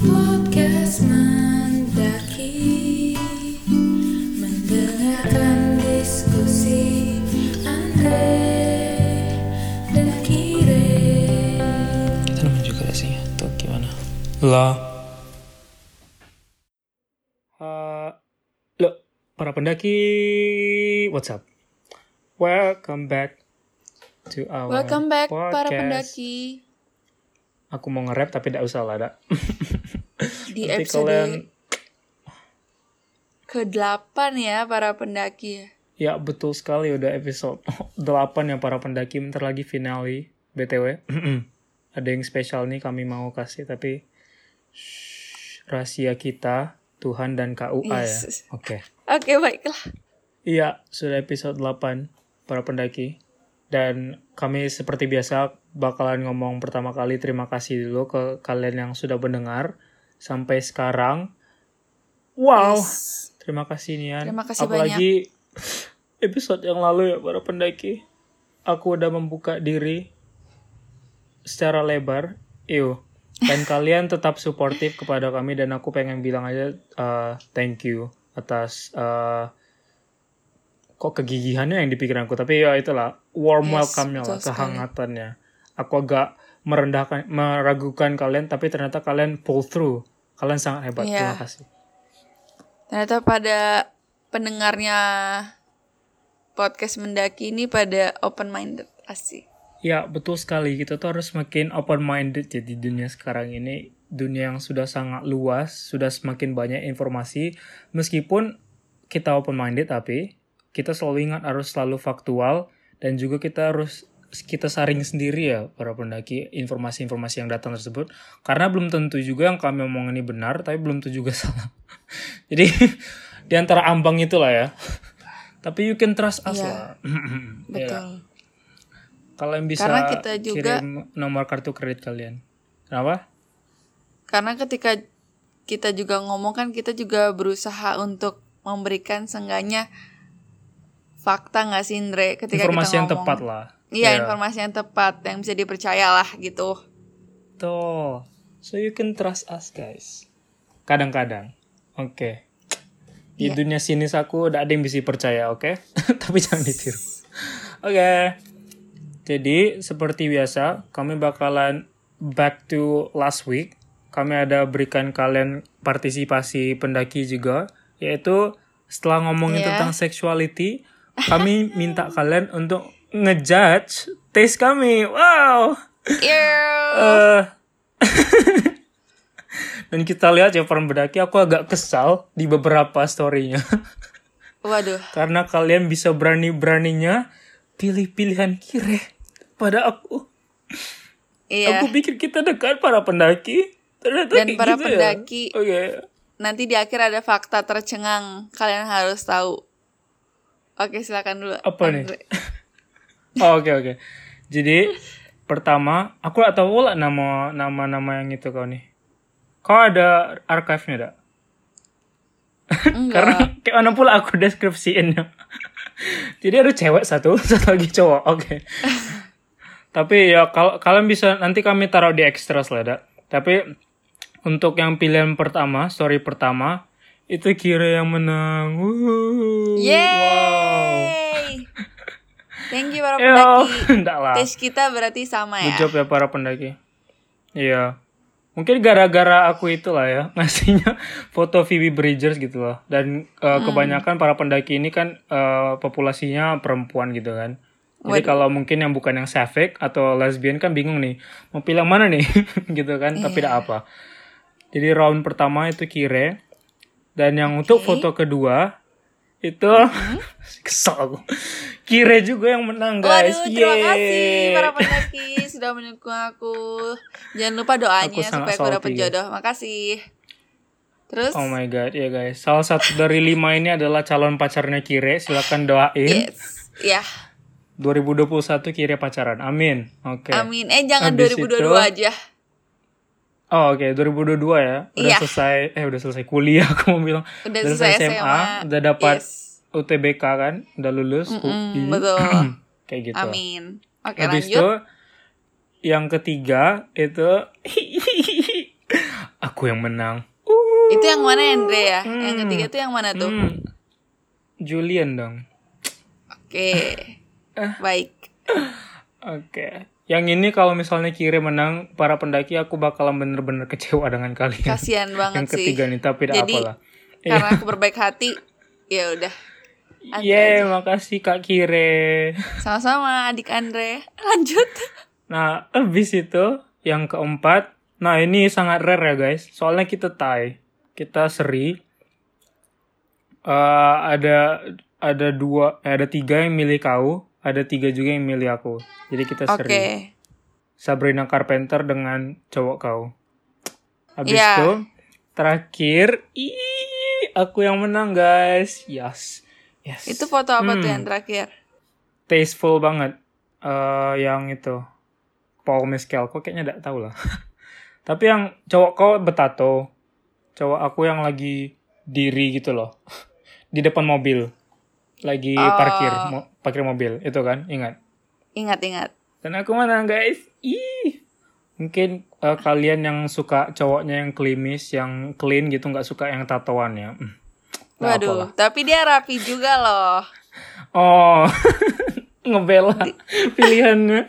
Podcast Mendaki Mendengarkan diskusi Andre dan Kire Kita nemu juga gak sih atau gimana? Lah. Uh, lo, para pendaki, what's up? Welcome back to our Welcome back para podcast. pendaki Aku mau nge-rap tapi tidak usah lah, dak. di Nanti episode kalian- ke-8 ya para pendaki ya. Ya betul sekali udah episode 8 ya para pendaki bentar lagi finale BTW. Ada yang spesial nih kami mau kasih tapi shh, rahasia kita Tuhan dan KUA ya. Yes. Oke. Oke baiklah. Iya, sudah episode 8 para pendaki. Dan kami seperti biasa bakalan ngomong pertama kali terima kasih dulu ke kalian yang sudah mendengar sampai sekarang. Wow, Yes. terima kasih Nian. Terima kasih Apalagi episode yang lalu ya para pendaki. Aku udah membuka diri secara lebar. Ew. Dan kalian tetap suportif kepada kami dan aku pengen bilang aja uh, thank you atas uh, kok kegigihannya yang di pikiranku tapi ya itulah warm Yes, welcome-nya lah sekali. kehangatannya aku agak merendahkan meragukan kalian tapi ternyata kalian pull through kalian sangat hebat Iya. terima kasih Ternyata pada pendengarnya podcast mendaki ini pada open minded asik. Ya, betul sekali. Kita tuh harus makin open-minded ya di dunia sekarang ini. Dunia yang sudah sangat luas, sudah semakin banyak informasi. Meskipun kita open-minded, tapi kita selalu ingat harus selalu faktual. Dan juga kita harus kita saring sendiri ya para pendaki informasi-informasi yang datang tersebut. Karena belum tentu juga yang kami omong ini benar, tapi belum tentu juga salah. Jadi, di antara ambang itulah ya. Tapi you can trust us Iya. lah. Ya. Betul. Kalian bisa Karena kita juga- kirim nomor kartu kredit kalian. Kenapa? Karena ketika kita juga ngomong kan kita juga berusaha untuk memberikan seenggaknya fakta nggak sih Indre ketika Informasi kita yang ngomong. tepat lah. Iya, Ya. informasi yang tepat yang bisa dipercaya lah gitu. Tuh. So you can trust us guys. Kadang-kadang. Oke. Di Iya. dunia sinis aku udah ada yang bisa percaya, oke? Tapi jangan ditiru. Oke. Jadi seperti biasa, kami bakalan back to last week. Kami ada berikan kalian partisipasi pendaki juga, yaitu setelah ngomongin Iya. tentang sexuality, kami minta kalian untuk ngejudge taste kami. Wow. Eh, dan kita lihat ya para pendaki aku agak kesal di beberapa storynya Waduh. karena kalian bisa berani-beraninya pilih pilihan kire pada aku Iya. aku pikir kita dekat para pendaki ternyata Dan para gitu pendaki ya. oke Nanti di akhir ada fakta tercengang. Kalian harus tahu. Oke, silakan dulu. Apa nih? Andre. Oh, oke oke jadi pertama aku gak tahu lah nama nama nama yang itu kau nih kau ada archive-nya dak. Karena kayak mana pula aku deskripsiinnya. Jadi ada cewek satu, satu lagi cowok. Oke. Tapi ya kalau kalian bisa nanti kami taruh di extras lah, Dak. Tapi untuk yang pilihan pertama, story pertama itu Kira yang menang. Wuh. Wow. Thank you para Yo, pendaki. lah. Tes kita berarti sama Good ya. job ya para pendaki. Iya. Mungkin gara-gara aku itulah ya ngasihnya foto Phoebe Bridgers gitu loh. Dan uh, Hmm. kebanyakan para pendaki ini kan uh, populasinya perempuan gitu kan. Jadi kalau mungkin yang bukan yang sapphic atau lesbian kan bingung nih mau pilih mana nih gitu kan. Tapi Iya. tidak apa. Jadi round pertama itu Kire. Dan yang untuk foto kedua itu kesel aku. Kire juga yang menang guys. Waduh, terima Yeay. kasih para pendaki sudah mendukung aku. Jangan lupa doanya Aku supaya aku dapat jodoh. Makasih. Terus? Oh my god, ya guys. Salah satu dari lima ini adalah calon pacarnya Kire. Silakan doain. yes. Ya, 2021 Kire pacaran. Amin. Oke. amin. Eh jangan Habis 2022 itu- aja. Oh oke, 2022 ya. Udah Iya. selesai eh udah selesai kuliah aku mau bilang. Udah selesai SMA. udah dapat Yes. UTBK kan, udah lulus Mm-mm, UI. betul. Kayak gitu. Amin. Oke, Habis lanjut. itu yang ketiga itu aku yang menang. Itu yang mana Andre ya? Yang ketiga tuh yang mana tuh? Hmm. Julian dong. Oke. Baik. Oke. Yang ini kalau misalnya Kire menang, para pendaki aku bakalan bener-bener kecewa dengan kalian. Kasihan banget Yang sih. ketiga nih, tapi tidak Jadi, apalah. Karena aku berbaik hati, ya udah. Andre Yeay, makasih Kak Kire. Sama-sama adik Andre. Lanjut. Nah, habis itu yang keempat. Nah, ini sangat rare ya guys. Soalnya kita tie. Kita seri. Eh, ada ada dua, eh, ada tiga yang milih kau, ada tiga juga yang milih aku. Jadi kita Oke. seri. Sabrina Carpenter dengan cowok kau. Habis Iya. itu terakhir, ih, aku yang menang guys. Yes. Yes. Itu foto apa tuh Hmm. yang terakhir? tasteful banget. Eh yang itu Paul Mescal, kok kayaknya tidak tahu lah. Tapi yang cowok kau betato, cowok aku yang lagi diri gitu loh, di depan mobil, lagi Oh. parkir, mo- parkir mobil, itu kan, ingat. Ingat-ingat. Dan aku mana guys, ih, mungkin eh, kalian yang suka cowoknya yang klimis, yang clean gitu, nggak suka yang tatoan ya. Nggak Waduh, apalah. tapi dia rapi juga loh. Oh, ngebela pilihannya.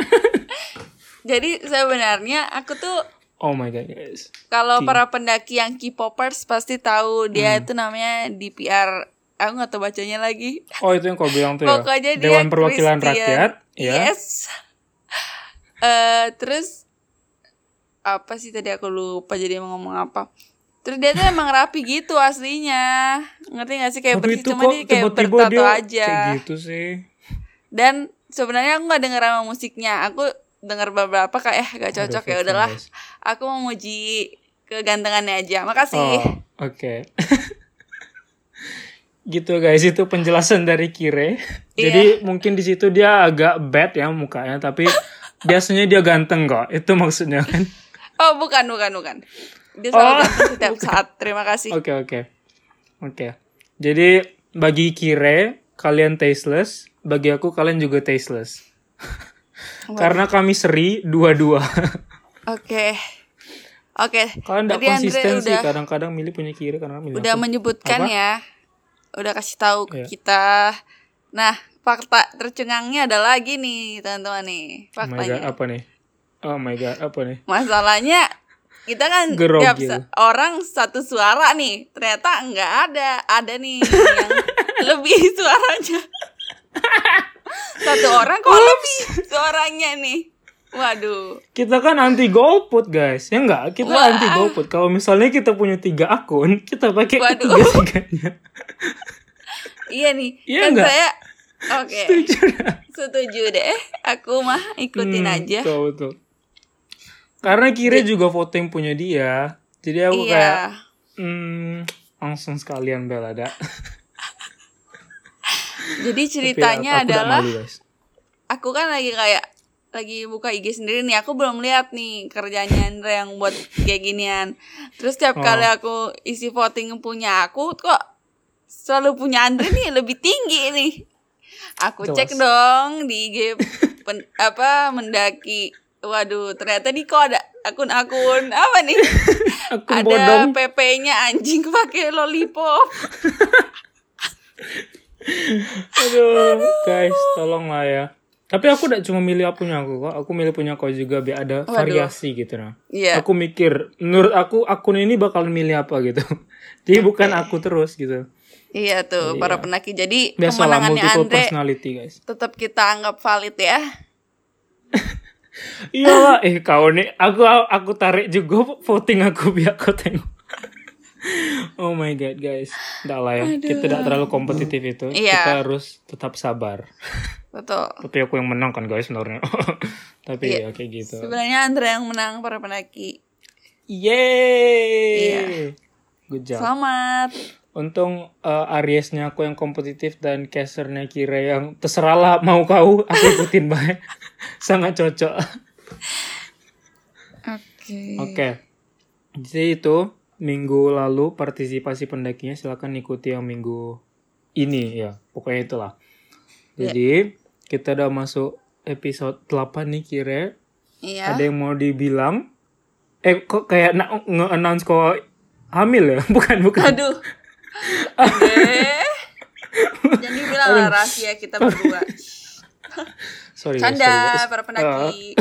Jadi sebenarnya aku tuh Oh my god guys. kalau para pendaki yang K-popers pasti tahu dia Hmm. itu namanya DPR. Aku nggak tahu bacanya lagi. Oh itu yang kau bilang tuh ya. Pokoknya dia Dewan Perwakilan Christian. Rakyat. Ya. Yes. Eh terus apa sih tadi aku lupa jadi mau ngomong apa. Terus dia tuh emang rapi gitu aslinya. Ngerti gak sih kayak Tapi bersih itu cuma dia kayak tiba-tiba bertato dia aja. kayak gitu sih. Dan sebenarnya aku nggak denger sama musiknya. Aku denger beberapa kayak eh gak cocok ya udahlah. Aku memuji kegantengannya aja. Makasih. Oh, oke. gitu guys, itu penjelasan dari Kire. Iya. Jadi mungkin di situ dia agak bad ya mukanya, tapi biasanya dia ganteng kok. Itu maksudnya kan. Oh, bukan, bukan, bukan. Dia selalu Oh, ganteng setiap saat. Terima kasih. Oke, oke. Oke. Jadi bagi Kire kalian tasteless, bagi aku kalian juga tasteless. Karena kami seri dua-dua. Oke. Oke. Kalian tidak Tadi Andre konsisten sih, kadang-kadang milih punya Kire, kadang milih udah aku. menyebutkan Apa? ya. Udah kasih tahu ke Iya. kita. Nah, fakta tercengangnya ada lagi nih, teman-teman nih. Oh my god, Faktanya. apa nih? Oh my god, apa nih? Masalahnya kita kan tiap orang satu suara nih. Ternyata nggak ada. Ada nih yang lebih suaranya. Satu orang kok lebih suaranya nih. Waduh. Kita kan anti golput guys, ya enggak? Kita Wah. anti golput. Kalau misalnya kita punya tiga akun, kita pakai Waduh. ketiga tiganya. Iya nih. Iya kan nggak? saya Oke. Setuju dah. Setuju deh. Aku mah ikutin Hmm, aja. Betul, betul. Karena Kire juga voting punya dia, jadi aku Iya. kayak, hmm, langsung sekalian belada. Jadi ceritanya Tapi aku tidak adalah malu, guys. aku kan lagi kayak lagi buka IG sendiri nih. Aku belum lihat nih kerjanya Andre yang buat kayak ginian. Terus tiap Oh. kali aku isi voting punya aku kok selalu punya Andre nih lebih tinggi nih. Aku Jelas. cek dong di IG pen- apa mendaki. Waduh, ternyata nih kok ada akun-akun apa nih? Akun ada bodong. PP-nya anjing pakai lollipop. Aduh, guys, tolong lah ya. Tapi aku tidak cuma milih punya aku kok, aku milih punya kau juga biar ada Waduh. variasi gitu nah. Iya. Aku mikir, menurut aku akun ini bakal milih apa gitu. Jadi bukan aku terus gitu. Iya tuh para pendaki. Jadi Biasalah kemenangannya Andre personality guys. tetap kita anggap valid ya. Iya lah, eh kau nih, aku aku tarik juga voting aku biar kau tengok. Oh my god guys, tidak lah ya, kita tidak terlalu kompetitif itu. Iya. Kita harus tetap sabar. Betul. Tapi aku yang menang kan guys sebenarnya. Tapi Iya. ya kayak gitu. Sebenarnya Andre yang menang para pendaki. Yeay. Iya. Good job. Selamat. Untung uh, Ariesnya aku yang kompetitif dan casternya Kira yang terserah lah mau kau aku ikutin baik. Sangat cocok. Oke. Oke. Jadi itu minggu lalu partisipasi pendakinya silakan ikuti yang minggu ini ya. Pokoknya itulah. Jadi kita udah masuk episode 8 nih Kira. Iya. Ada yang mau dibilang? Eh kok kayak nak nge-announce kok hamil ya? Bukan, bukan. Aduh. Deh. Jangan dibilang lah rahasia kita berdua. Sorry, Canda sorry, para pendaki.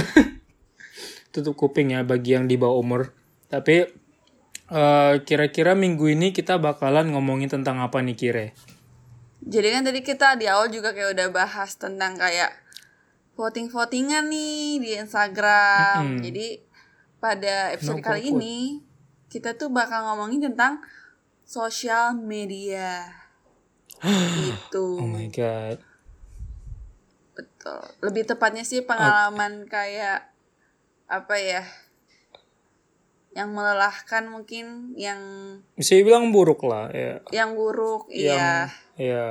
tutup kuping ya bagi yang di bawah umur. Tapi eh, kira-kira minggu ini kita bakalan ngomongin tentang apa nih Kire? Jadi kan tadi kita di awal juga kayak udah bahas tentang kayak voting-votingan nih di Instagram. Mm-mm. Jadi pada episode No kali ini kita tuh bakal ngomongin tentang sosial media. gitu. Oh my god. Betul. Lebih tepatnya sih pengalaman kayak apa ya? Yang melelahkan mungkin, yang Bisa dibilang buruk lah ya. yang buruk, Yang iya. ya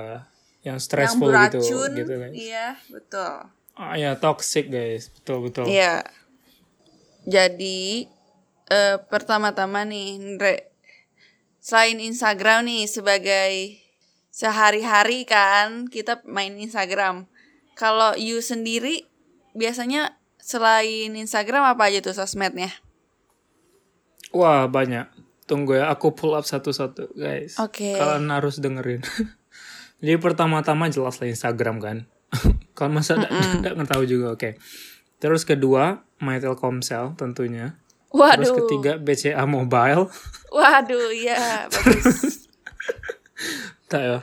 yang Yang stressful gitu beracun, gitu guys. iya, betul. Ah ya toxic guys, betul betul. Iya. Jadi eh, pertama-tama nih, Ndre, selain Instagram nih sebagai sehari-hari kan kita main Instagram. Kalau you sendiri biasanya selain Instagram apa aja tuh sosmednya? Wah banyak. Tunggu ya, aku pull up satu-satu guys. Oke. Kalian harus dengerin. Jadi pertama-tama jelas lah Instagram kan. Kalau masa tidak nggak tahu juga oke. Terus kedua My Telkomsel tentunya. Terus Waduh. ketiga BCA Mobile. Waduh, ya bagus. Tak ya,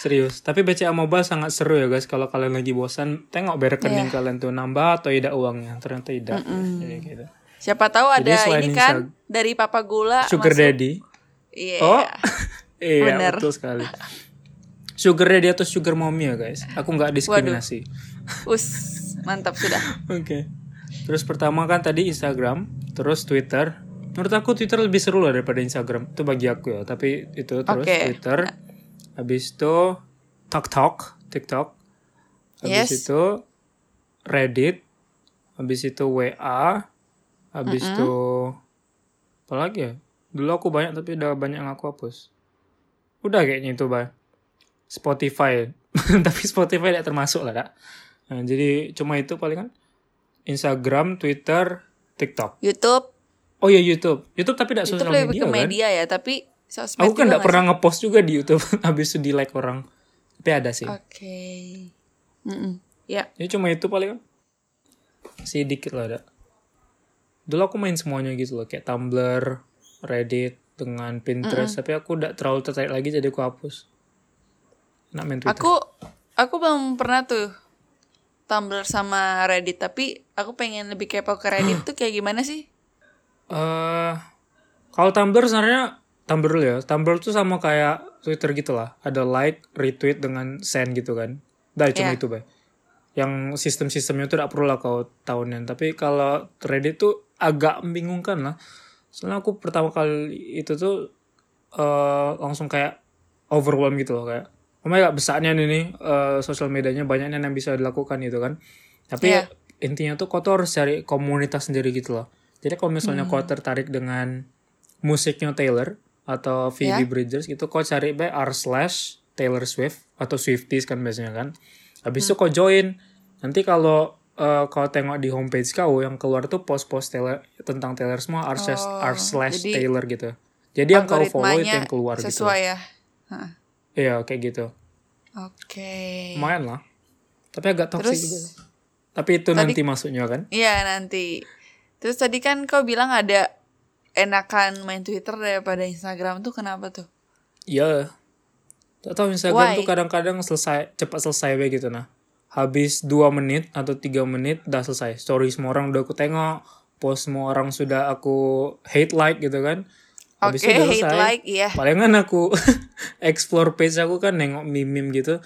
serius. Tapi BCA Mobile sangat seru ya guys. Kalau kalian lagi bosan, tengok rekening Iya. kalian tuh nambah atau tidak uangnya. Ternyata tidak. Jadi gitu. Siapa tahu ada ini kan Insta- dari Papa Gula Sugar masuk. Daddy. Iya. Oh, iya Bener. betul sekali. Sugar Daddy atau Sugar Mommy ya guys. Aku nggak diskriminasi. Us, mantap sudah. Oke. Terus pertama kan tadi Instagram, terus Twitter. Menurut aku Twitter lebih seru lah daripada Instagram. Itu bagi aku ya. Tapi itu terus Oke. Twitter. Habis itu TikTok, TikTok. Habis Yes. itu Reddit. Habis itu WA. Habis itu apa lagi ya? Dulu aku banyak tapi udah banyak yang aku hapus. Udah kayaknya itu, Bay. Spotify. tapi Spotify tidak termasuk lah, Kak. Nah, jadi cuma itu paling kan Instagram, Twitter, TikTok. YouTube, Oh iya YouTube. YouTube tapi tidak sosial lebih media ke kan? media ya, tapi sosmed Aku kan tidak pernah ngepost juga di YouTube habis itu di like orang. Tapi ada sih. Oke. Mm-mm. Ya, Jadi cuma itu paling kan. Sedikit lah ada. Dulu aku main semuanya gitu loh, kayak Tumblr, Reddit, dengan Pinterest. Tapi aku udah terlalu tertarik lagi jadi aku hapus. Nak main Twitter. aku aku belum pernah tuh Tumblr sama Reddit, tapi aku pengen lebih kepo ke Reddit tuh kayak gimana sih? eh kalau Tumblr sebenarnya Tumblr ya. Tumblr tuh sama kayak Twitter gitu lah. Ada like, retweet dengan send gitu kan. Dah cuma Iya. itu, Bay. Yang sistem-sistemnya tuh tidak perlu lah kau tahunan. Tapi kalau Reddit tuh agak membingungkan lah. Soalnya aku pertama kali itu tuh eh langsung kayak overwhelmed gitu loh kayak oh my god besarnya nih eh, sosial medianya banyaknya yang bisa dilakukan gitu kan tapi Iya. intinya tuh kau tuh harus cari komunitas sendiri gitu loh jadi kalau misalnya kau tertarik dengan musiknya Taylor atau Phoebe Ya. Bridgers itu kau cari by r slash Taylor Swift atau Swifties kan biasanya kan habis itu kau join nanti kalau eh, kau tengok di homepage kau yang keluar tuh post-post Taylor tentang Taylor semua r slash, r slash jadi Taylor gitu jadi yang kau follow itu yang keluar gitu sesuai ya. Hah. iya kayak gitu Oke. lumayan lah tapi agak toxic Terus, juga tapi itu nanti masuknya kan Iya nanti. Terus tadi kan kau bilang ada enakan main Twitter daripada Instagram tuh kenapa tuh? Iya. Tak tahu Instagram Why? tuh kadang-kadang selesai cepat selesai kayak gitu nah. Habis 2 menit atau tiga menit udah selesai. Story semua orang udah aku tengok, post semua orang sudah aku hate like gitu kan. Habis Oke, itu udah hate selesai. like, iya. Palingan aku explore page aku kan nengok meme-meme gitu.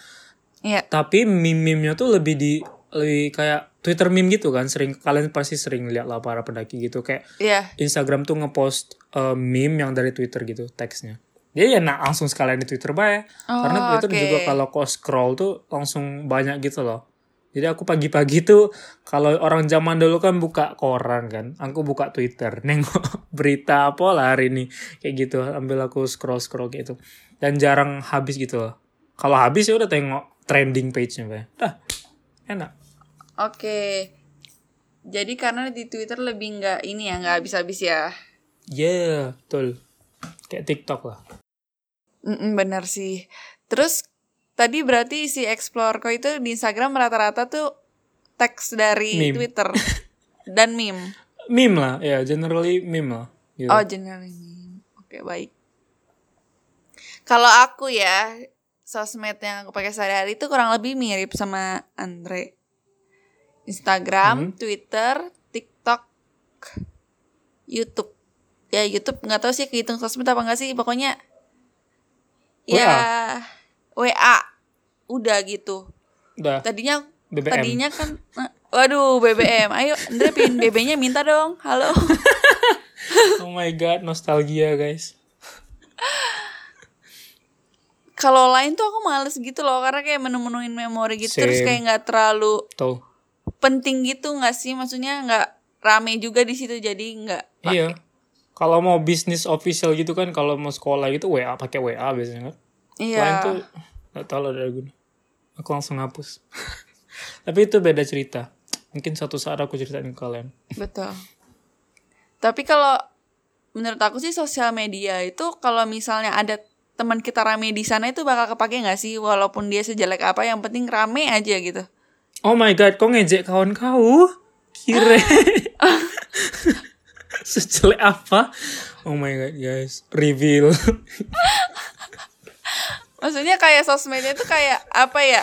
Iya. Tapi meme-memenya tuh lebih di lebih kayak Twitter meme gitu kan. Sering kalian pasti sering lihat lah para pendaki gitu kayak Iya. Instagram tuh ngepost uh, meme yang dari Twitter gitu teksnya. Jadi ya nak langsung sekalian di Twitter bae. Karena Oh, Twitter oke. juga kalau kau scroll tuh langsung banyak gitu loh. Jadi aku pagi-pagi tuh kalau orang zaman dulu kan buka koran kan, aku buka Twitter, nengok berita apa lah hari ini kayak gitu, ambil aku scroll scroll gitu. Dan jarang habis gitu loh. Kalau habis ya udah tengok trending page-nya, Bay. Dah, enak. Oke. Jadi karena di Twitter lebih nggak ini ya nggak habis-habis ya. Yeah, betul. Kayak TikTok lah. Mm bener sih. Terus tadi berarti si Explore kok itu di Instagram rata-rata tuh teks dari Meme. Twitter dan meme. Meme lah, ya generally meme lah. Gitu. Oh generally meme. Oke baik. Kalau aku ya sosmed yang aku pakai sehari-hari itu kurang lebih mirip sama Andre. Instagram, Hmm. Twitter, TikTok, YouTube. Ya YouTube nggak tahu sih kehitung sosmed apa nggak sih. Pokoknya ya WA udah gitu. Udah, Tadinya BBM. tadinya kan eh, waduh BBM. Ayo Andre pin BB-nya minta dong. Halo. Oh my god, nostalgia guys. Kalau lain tuh aku males gitu loh karena kayak menu-menuin memori gitu terus Same. kayak nggak terlalu Tuh. penting gitu nggak sih maksudnya nggak rame juga di situ jadi nggak Iya. Kalau mau bisnis official gitu kan, kalau mau sekolah gitu WA pakai WA biasanya kan. iya Lain tuh nggak tahu lah ada guna. Aku langsung hapus. Tapi itu beda cerita. Mungkin suatu saat aku ceritain ke kalian. betul tapi kalau menurut aku sih sosial media itu kalau misalnya ada teman kita rame di sana itu bakal kepake nggak sih walaupun dia sejelek apa yang penting rame aja gitu Oh my god, kok ngejek kawan kau? Kira. Sejelek apa? Oh my god, guys. Reveal. maksudnya kayak sosmednya itu kayak apa ya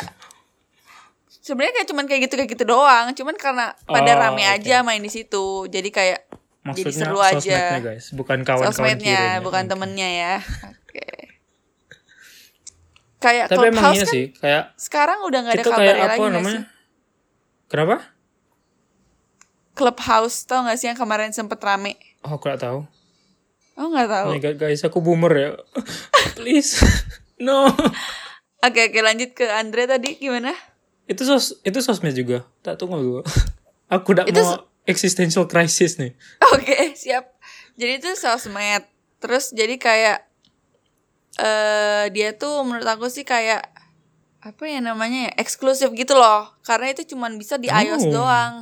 sebenarnya kayak cuman kayak gitu kayak gitu doang cuman karena pada Oh, rame oke. aja main di situ jadi kayak jadi Maksudnya seru sosmednya, aja guys. Bukan kawan-kawan sosmednya kirim ya. bukan Oke. temennya ya oke kayak Tapi emang iya kan sih, kayak sekarang udah nggak ada apa lagi namanya? sih Kenapa? Clubhouse tau gak sih yang kemarin sempet rame Oh, aku gak tahu. oh nggak tahu Oh my god, guys, aku boomer ya. Please. no. oke oke lanjut ke Andre tadi gimana Itu sos itu sosmed juga. Tak tunggu dulu. aku udah Itu mau existential crisis nih. Oke, siap. Jadi itu sosmed. Terus jadi kayak eh dia tuh menurut aku sih kayak apa ya namanya ya eksklusif gitu loh karena itu cuman bisa di iOS Oh. doang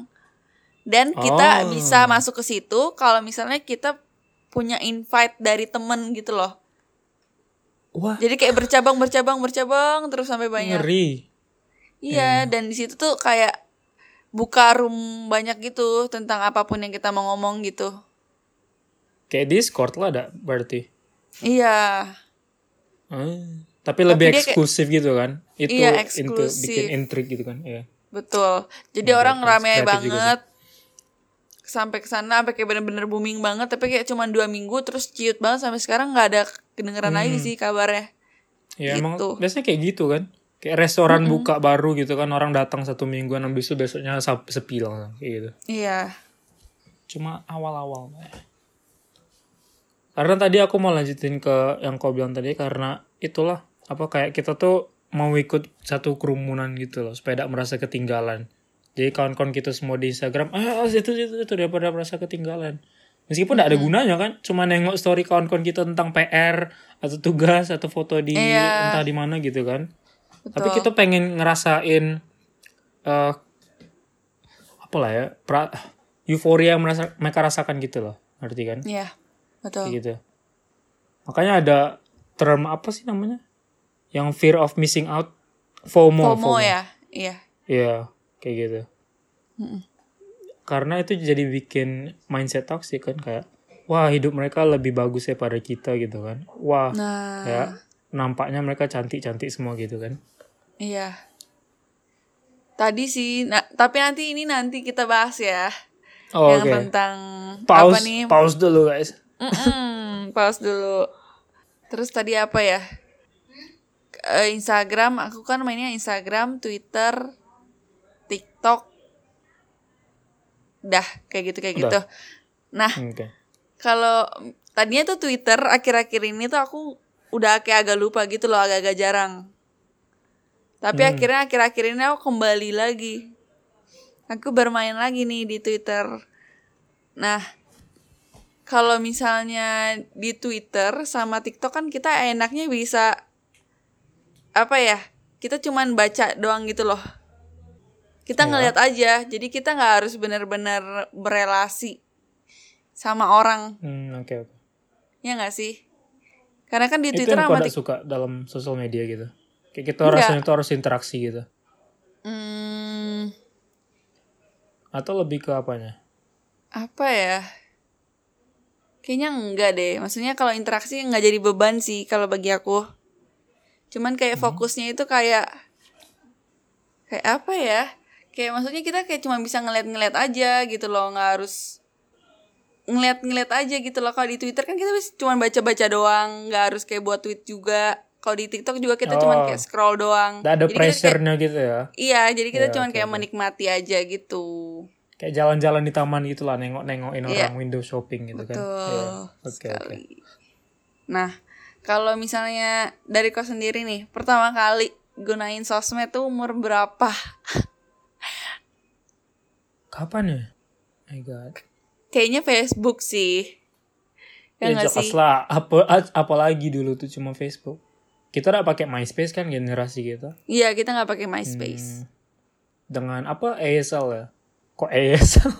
dan kita Oh. bisa masuk ke situ kalau misalnya kita punya invite dari temen gitu loh Wah, jadi kayak bercabang bercabang bercabang terus sampai banyak ngeri. iya dan di situ tuh kayak buka room banyak gitu tentang apa pun yang kita mau ngomong gitu Kayak Discord lah ada berarti. iya Ah, tapi lebih dia kayak- eksklusif gitu kan? Itu Iya, into- eksklusif. bikin intrik gitu kan? Iya. Betul. Jadi Oke, orang rame Kreatif juga banget. Sampai ke sana sampai kayak bener-bener booming banget tapi kayak cuma dua minggu terus ciut banget sampai sekarang nggak ada kedengeran lagi Hmm. sih kabarnya. Ya emang Gitu. biasanya kayak gitu kan. Kayak restoran buka baru gitu kan orang datang satu mingguan habis itu besoknya sepi langsung kayak gitu. Iya. Cuma awal-awal. Karena tadi aku mau lanjutin ke yang kau bilang tadi karena itulah apa kayak kita tuh mau ikut satu kerumunan gitu loh supaya tidak merasa ketinggalan. Jadi kawan-kawan kita semua di Instagram, ah itu itu itu daripada merasa ketinggalan. Meskipun tidak ada gunanya kan, cuma nengok story kawan-kawan kita tentang PR atau tugas atau foto di Iya. entah di mana gitu kan. Betul. Tapi kita pengen ngerasain eh apa lah ya, pra, euforia yang merasa, mereka rasakan gitu loh, ngerti kan? Iya. Betul. Kayak gitu. Makanya ada term apa sih namanya? Yang fear of missing out, FOMO. FOMO ya. Iya. Iya, kayak gitu. Karena itu jadi bikin mindset toxic kan kayak wah hidup mereka lebih bagus ya pada kita gitu kan. Wah, Nah, kayak nampaknya mereka cantik-cantik semua gitu kan. iya. Tadi sih, nah, tapi nanti ini nanti kita bahas ya. Oh, yang oke. tentang Pause, apa nih? pause dulu guys. Mm-mm, pause dulu. Terus tadi apa ya? Eh, Instagram, aku kan mainnya Instagram, Twitter, TikTok. Dah, kayak gitu kayak Udah. gitu. Nah, Oke. kalau tadinya tuh Twitter akhir-akhir ini tuh aku udah kayak agak lupa gitu loh, agak-agak jarang. Tapi Hmm. akhirnya akhir-akhir ini aku kembali lagi. Aku bermain lagi nih di Twitter. Nah, kalau misalnya di Twitter sama TikTok kan kita enaknya bisa apa ya? Kita cuman baca doang gitu loh. Kita Iya. ngeliat aja jadi kita nggak harus benar-benar berelasi sama orang Hmm, oke oke. ya nggak sih karena kan di Itu Twitter yang suka dalam sosial media gitu. Kayak kita Enggak. rasanya itu harus interaksi gitu. Hmm, Atau lebih ke apanya? apa ya kayaknya enggak deh maksudnya kalau interaksi nggak jadi beban sih kalau bagi aku cuman kayak Hmm. fokusnya itu kayak kayak apa ya kayak maksudnya kita kayak cuma bisa ngeliat-ngeliat aja gitu loh nggak harus ngeliat-ngeliat aja gitu loh kalau di Twitter kan kita bisa cuma baca-baca doang nggak harus kayak buat tweet juga kalau di TikTok juga kita cuma Oh. kayak scroll doang Nggak ada Jadi kita kayak- pressure-nya gitu ya. iya jadi kita Iya, cuma oke, kayak menikmati aja gitu Kayak jalan-jalan di taman gitu lah, nengok-nengokin Iya. orang window shopping gitu kan. Betul Iya. Oke oke. sekali. Nah, kalau misalnya dari kau sendiri nih, pertama kali gunain sosmed tuh umur berapa? Kapan ya? My God. Kayaknya Facebook sih. Ya Ya, jelas sih? lah. Apa, apalagi dulu tuh cuma Facebook. Kita udah pakai MySpace kan generasi kita. Iya, kita nggak pakai MySpace. Hmm. Dengan apa ASL ya? Kok ASL?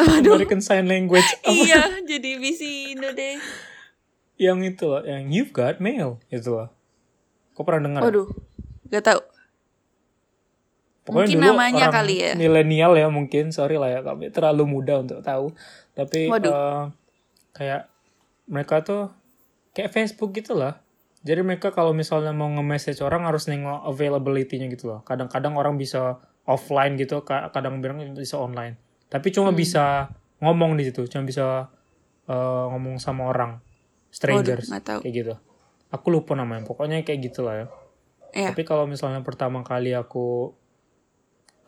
American Sign Language. Apa? iya, jadi visi Indo deh. Yang itu loh, yang you've got mail itu loh. Kok pernah dengar? Waduh, gak tahu. Pokoknya Mungkin dulu namanya orang kali ya. Milenial ya mungkin, sorry lah ya kami terlalu muda untuk tahu. Tapi Waduh. eh, kayak mereka tuh kayak Facebook gitu lah. Jadi mereka kalau misalnya mau nge-message orang harus nengok availability-nya gitu loh. Kadang-kadang orang bisa offline gitu, ka- kadang bilang bisa online. Tapi cuma Hmm. bisa ngomong di situ, cuma bisa eh, ngomong sama orang strangers tahu. kayak gitu. Aku lupa namanya, pokoknya kayak gitulah ya. Iya. Tapi kalau misalnya pertama kali aku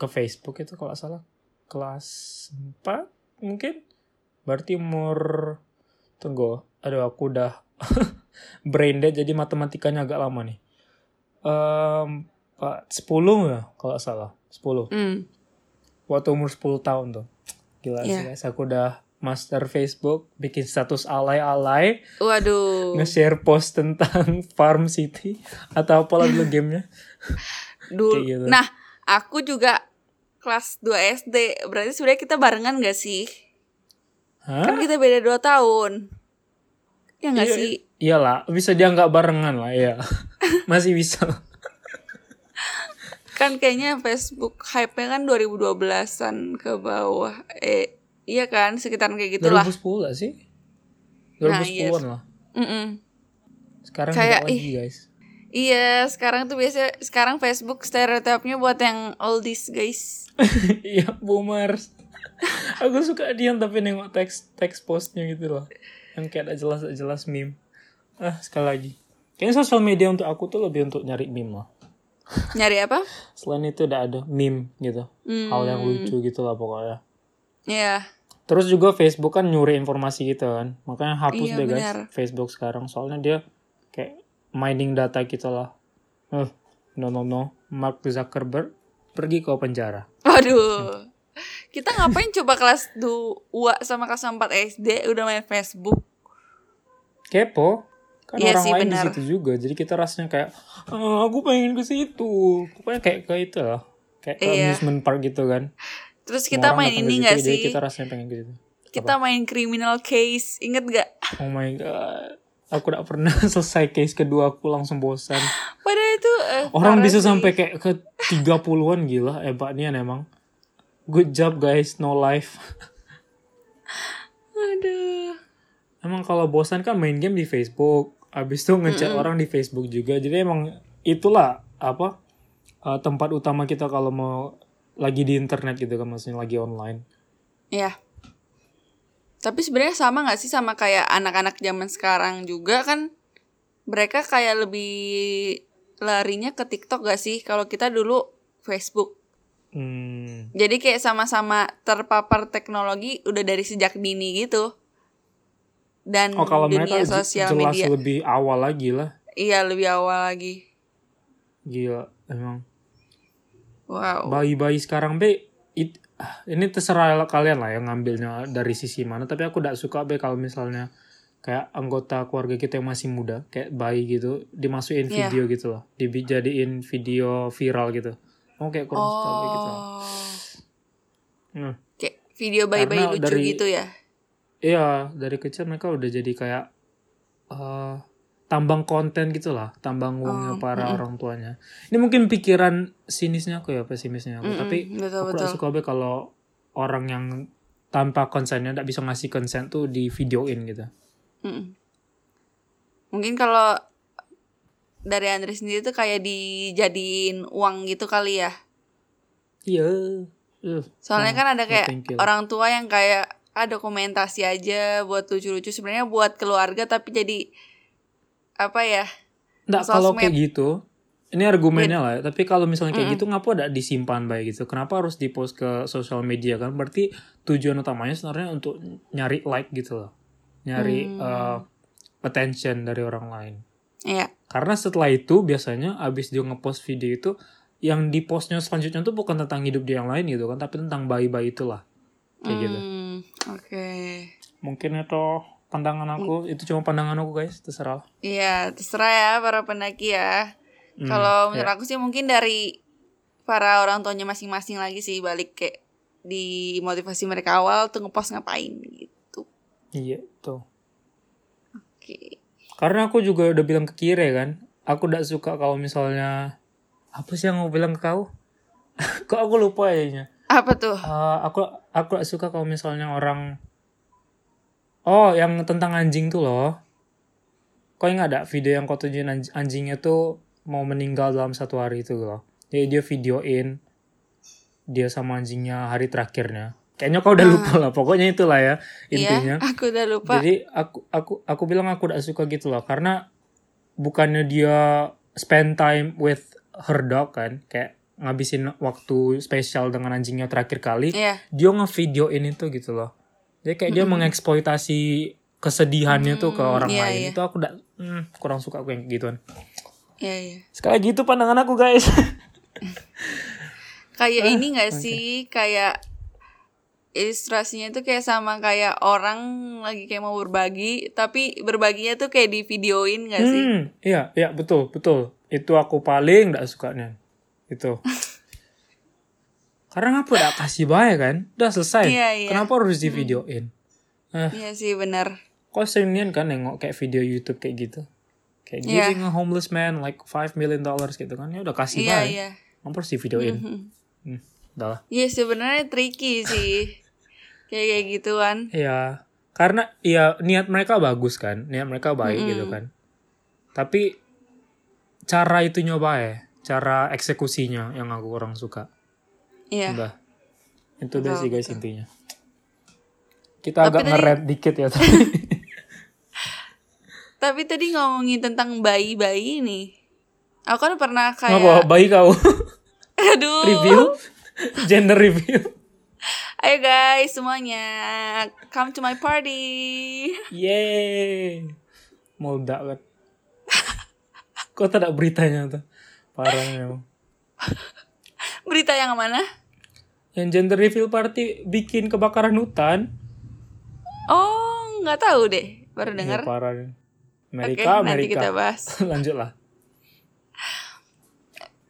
ke Facebook itu kalau salah kelas 4 mungkin berarti umur tunggu aduh aku udah brain dead jadi matematikanya agak lama nih Pak 10 ya kalau salah 10 Hmm. waktu umur 10 tahun tuh gila sih Iya. guys aku udah master Facebook bikin status alay-alay Waduh. nge-share post tentang Farm City atau apalah dulu gamenya Dulu. gitu. Nah, aku juga kelas 2 SD. Berarti sebenarnya kita barengan gak sih? Hah? Kan kita beda 2 tahun. Ya nggak Iya, sih? Iyalah, bisa dianggap barengan lah ya. Masih bisa. Kan kayaknya Facebook hype-nya kan 2012-an ke bawah. Eh, iya kan? Sekitaran kayak gitulah. 2010 lah sih. Nah, 2010-an iya. lah. Mm-mm. Sekarang Kayak, lagi guys. Iya, sekarang tuh biasanya sekarang Facebook stereotipnya buat yang oldies, guys. Iya, boomers. Aku suka diam tapi nengok teks teks postnya gitu loh. Yang kayak ada jelas jelas meme. Ah, sekali lagi. Kayaknya sosial media untuk aku tuh lebih untuk nyari meme lah. Nyari apa? Selain itu udah ada meme gitu. Hmm, Hal yang lucu gitu lah pokoknya. Iya. Terus juga Facebook kan nyuri informasi gitu kan. Makanya hapus Iya, deh guys. Facebook sekarang. Soalnya dia kayak mining data kita lah. Eh, no no no. Mark Zuckerberg pergi ke penjara. Waduh. Kita ngapain coba kelas 2 sama kelas 4 SD udah main Facebook? Kepo. Kan Iya orang sih, lain benar. di situ juga. Jadi kita rasanya kayak, "Ah, aku pengen ke situ. Pokoknya kayak ke itu lah. Kayak ke Iya. amusement park gitu kan. Terus kita main ini situ, gak Jadi sih? kita rasanya pengen ke situ. Kita main criminal case, inget gak? Oh my god. Aku gak pernah selesai case kedua aku langsung bosan. Padahal itu eh, Orang bisa sih. sampai kayak ke 30-an gila hebatnya emang. Good job guys, no life. Aduh. Emang kalau bosan kan main game di Facebook. Abis itu ngechat orang di Facebook juga. Jadi emang itulah apa uh, tempat utama kita kalau mau lagi di internet gitu kan maksudnya lagi online. Ya. Tapi sebenarnya sama gak sih sama kayak anak-anak zaman sekarang juga kan mereka kayak lebih larinya ke TikTok gak sih? Kalau kita dulu Facebook. Hmm. Jadi kayak sama-sama terpapar teknologi udah dari sejak dini gitu. Dan Oh kalau mereka dunia j- sosial jelas media. lebih awal lagi lah. Iya, lebih awal lagi. Gila emang. Wow. bayi-bayi sekarang be ini terserah kalian lah yang ngambilnya dari sisi mana tapi aku tidak suka be kalau misalnya kayak anggota keluarga kita yang masih muda kayak bayi gitu dimasukin Iya. video gitu loh dijadiin video viral gitu Aku kayak kurang suka gitu. Oh. Hmm. Kayak video bayi-bayi lucu dari- gitu ya. Iya, dari kecil mereka udah jadi kayak eh tambang konten gitu lah, tambang uangnya Oh, para mm-mm. orang tuanya. Ini mungkin pikiran sinisnya aku ya, pesimisnya aku. Mm-mm, Tapi betul aku betul. suka be kalau orang yang tanpa konsennya tidak bisa ngasih konsen tuh di videoin gitu. Mm-mm. Mungkin kalau dari Andre sendiri tuh kayak dijadiin uang gitu kali ya. Iya. Uh, Soalnya oh, kan ada kayak orang tua yang kayak ah dokumentasi aja buat lucu-lucu sebenarnya buat keluarga tapi jadi apa ya? Nggak, kalau kayak gitu, ini argumennya lah. ya. Tapi kalau misalnya kayak Mm-mm. gitu, ngapa tidak disimpan baik gitu? Kenapa harus dipost ke sosial media kan? Berarti tujuan utamanya sebenarnya untuk nyari like gitu loh, nyari Hmm. uh, attention dari orang lain. Iya. Karena setelah itu biasanya abis dia ngepost video itu, yang di postnya selanjutnya tuh bukan tentang hidup dia yang lain gitu kan, tapi tentang bayi-bayi itulah. Kayak gitu. Hmm, Oke. Mungkin itu pandangan aku, itu cuma pandangan aku guys, terserah. Iya, terserah ya para pendaki ya. Hmm, Kalau ya. menurut aku sih mungkin dari para orang tuanya masing-masing lagi sih balik kayak di motivasi mereka awal tuh ngepost ngapain gitu. Iya, tuh. Oke. Karena aku juga udah bilang ke Kire kan, aku gak suka kalau misalnya apa sih yang mau bilang ke kau? Kok aku lupa ya. Apa tuh? Eh, aku aku gak suka kalau misalnya orang Oh, yang tentang anjing tuh loh. Kau ingat ada video yang kau tunjukin anj- anjingnya tuh mau meninggal dalam satu hari itu loh. Jadi dia videoin dia sama anjingnya hari terakhirnya. Kayaknya kau udah lupa lah. Pokoknya itulah ya intinya. Iya, aku udah lupa. Jadi aku aku aku bilang aku tidak suka gitu loh karena bukannya dia spend time with her dog kan kayak ngabisin waktu spesial dengan anjingnya terakhir kali Iya. dia ngevideoin itu gitu loh jadi kayak dia mengeksploitasi kesedihannya tuh ke orang iya, lain. iya. itu aku udah hmm, kurang suka aku yang gituan. Iya, iya. sekali lagi itu pandangan aku guys. Kayak Ah, ini gak sih? Kayak ilustrasinya tuh kayak sama kayak orang lagi kayak mau berbagi, tapi berbaginya tuh kayak di videoin gak sih? hmm iya iya betul betul. Itu aku paling tidak sukanya. Itu karena ngapa udah kasih bayar kan udah selesai Iya, iya. kenapa harus di videoin eh Iya sih benar. kok seringnya kan nengok kayak video YouTube kayak gitu kayak Iya. giving a homeless man like 5 million dollars gitu kan ya udah kasih Iya bayar iya. ngapa harus di videoin Mhm. hmm, udah lah Iya sebenarnya tricky sih. kayak kayak gituan. Iya, karena ya niat mereka bagus kan, niat mereka baik gitu kan. Tapi cara itu nyoba ya, cara eksekusinya yang aku kurang suka. Iya. Udah, itu udah sih guys intinya. Kita Tapi agak tadi- ngerent dikit ya tapi. Tapi tadi ngomongin tentang bayi-bayi nih. Aku kan pernah kayak bayi kau aduh. review, gender review. Ayo guys semuanya, come to my party. Yeay, meledak kan. Kok tak ada beritanya tuh? Parah memang. Berita yang mana? Yang gender reveal party bikin kebakaran hutan. Oh, nggak tahu deh. Baru Ya, dengar. parah nih. Oke, Amerika, nanti Amerika. kita bahas. Lanjut lah.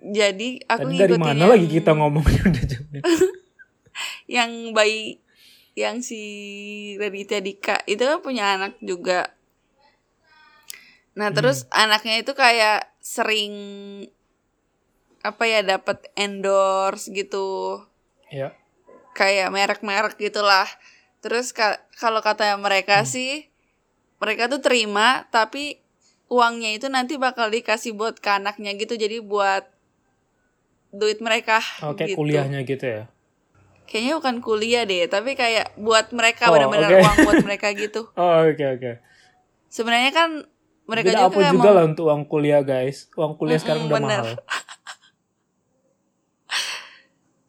Jadi aku Tadi dari mana yang, lagi kita ngomongin udah yang bayi yang si Raditya Dika itu kan punya anak juga. Nah terus Hmm. anaknya itu kayak sering apa ya dapat endorse gitu Ya. kayak merek-merek gitulah. Terus ka- kalau kata Hmm. mereka sih mereka tuh terima tapi uangnya itu nanti bakal dikasih buat ke anaknya gitu jadi buat duit mereka Oh, kayak gitu. kuliahnya gitu ya. Kayaknya bukan kuliah deh, tapi kayak buat mereka Oh, benar-benar oke. uang buat mereka gitu. Oh, oke oke. Sebenarnya kan mereka Tidak juga apa juga mau- lah untuk uang kuliah guys. Uang kuliah sekarang Mm-mm, udah bener. mahal.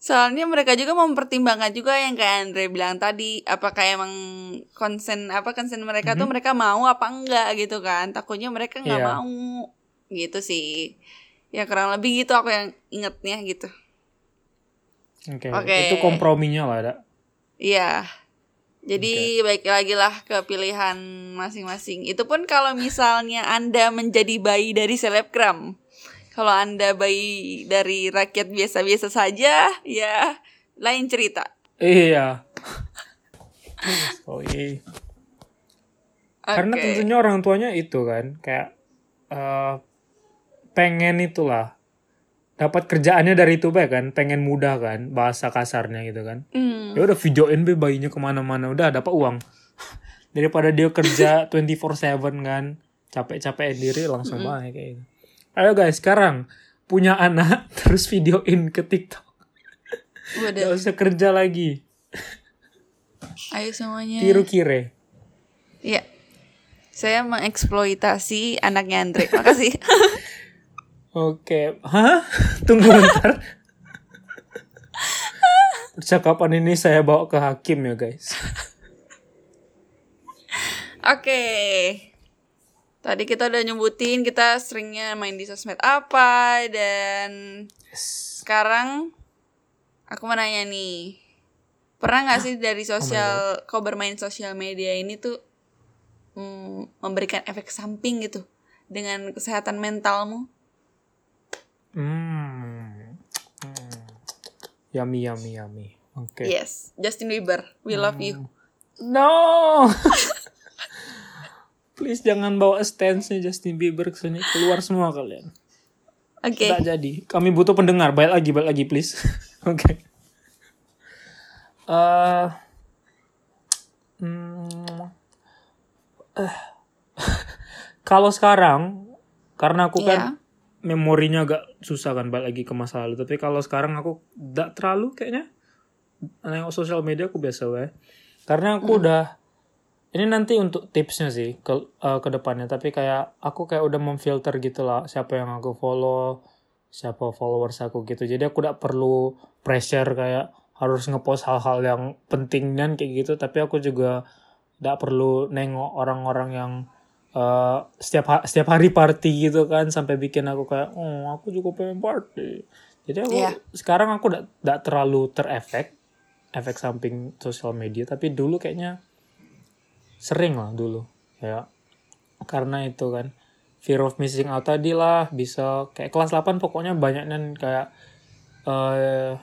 Soalnya mereka juga mempertimbangkan juga yang kayak Andre bilang tadi, apakah emang konsen apa konsen mereka tuh mereka mau apa enggak gitu kan? Takutnya mereka nggak Iya. mau gitu sih. Ya kurang lebih gitu aku yang ingetnya gitu. Oke. Oke. Itu komprominya lah ada. Iya. Jadi baik lagi lah ke pilihan masing-masing. Itu pun kalau misalnya Anda menjadi bayi dari selebgram. Kalau Anda bayi dari rakyat biasa-biasa saja, ya lain cerita. Iya. oh iya. Karena Oke. tentunya orang tuanya itu kan kayak eh, pengen itulah dapat kerjaannya dari itu baik kan, pengen mudah kan bahasa kasarnya gitu kan. Hmm. Ya udah videoin be bayinya ke mana-mana udah dapat uang daripada dia kerja 24/7 kan capek-capek diri langsung baik kayak gitu. Ayo guys sekarang punya anak terus videoin ke TikTok. Waduh. Gak usah kerja lagi. Ayo semuanya. Tiru kire. Iya. Saya mengeksploitasi anaknya Andre. Makasih. Oke, hah? Tunggu bentar. Percakapan ini saya bawa ke hakim ya guys. Oke. Tadi kita udah nyebutin kita seringnya main di sosmed apa dan sekarang aku mau nanya nih. Pernah nggak sih dari sosial kau bermain sosial media ini tuh mm, memberikan efek samping gitu dengan kesehatan mentalmu? Hmm. Hmm. Yummy, yummy, yummy. Oke. Yes, Justin Bieber, we love you. No. Please jangan bawa stance-nya Justin Bieber ke sini. Keluar semua kalian. Oke. Tidak jadi. Kami butuh pendengar. Balik lagi, balik lagi please. Oke. Eh, hmm, eh, kalau sekarang, karena aku kan Iya. memorinya agak susah kan balik lagi ke masa lalu. Tapi kalau sekarang aku tidak terlalu kayaknya nengok sosial media aku biasa wae. Karena aku udah ini nanti untuk tipsnya sih ke eh, ke depannya. Tapi kayak aku kayak udah memfilter gitu lah siapa yang aku follow, siapa followers aku gitu. Jadi aku tidak perlu pressure kayak harus ngepost hal-hal yang penting dan kayak gitu. Tapi aku juga tidak perlu nengok orang-orang yang eh, setiap ha- setiap hari party gitu kan sampai bikin aku kayak oh aku juga pengen party. Jadi aku Iya. sekarang aku tidak terlalu terefek efek samping sosial media tapi dulu kayaknya sering lah dulu ya karena itu kan fear of missing out tadi lah bisa kayak kelas 8 pokoknya banyak kan kayak eh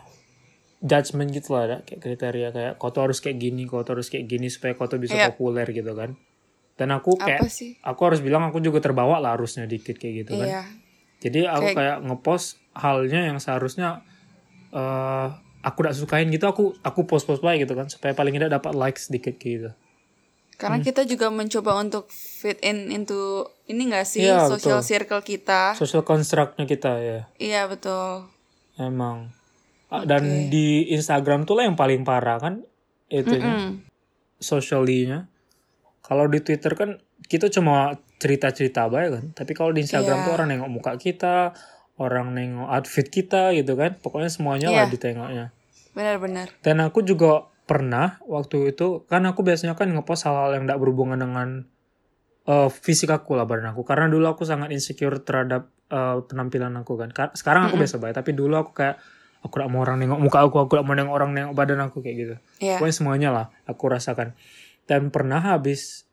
judgement gitu lah ada kayak kriteria kayak kau tuh harus kayak gini kau tuh harus kayak gini supaya kau tuh bisa Iya. populer gitu kan dan aku kayak Apa sih? aku harus bilang aku juga terbawa lah harusnya dikit kayak gitu kan Iya. jadi aku Kayak- kayak ngepost halnya yang seharusnya eh aku tidak sukain gitu aku aku post post baik gitu kan supaya paling tidak dapat likes sedikit kayak gitu Karena kita juga mencoba untuk fit in into ini gak sih Iya, social betul. circle kita? social constructnya kita ya Iya betul. emang Ah, dan di Instagram tuh lah yang paling parah kan itunya Mm. socially-nya kalau di Twitter kan kita cuma cerita-cerita baik kan tapi kalau di Instagram Iya. tuh orang nengok muka kita orang nengok outfit kita gitu kan pokoknya semuanya lah Iya. ditengoknya Benar-benar. Dan aku juga pernah waktu itu kan aku biasanya kan ngepost hal-hal yang tidak berhubungan dengan eh, fisik aku lah badan aku karena dulu aku sangat insecure terhadap eh, penampilan aku kan. Ka- Sekarang aku biasa banget tapi dulu aku kayak aku gak mau orang nengok muka aku, aku gak mau nengok orang nengok badan aku kayak gitu. Iya. Pokoknya semuanya lah aku rasakan. Dan pernah habis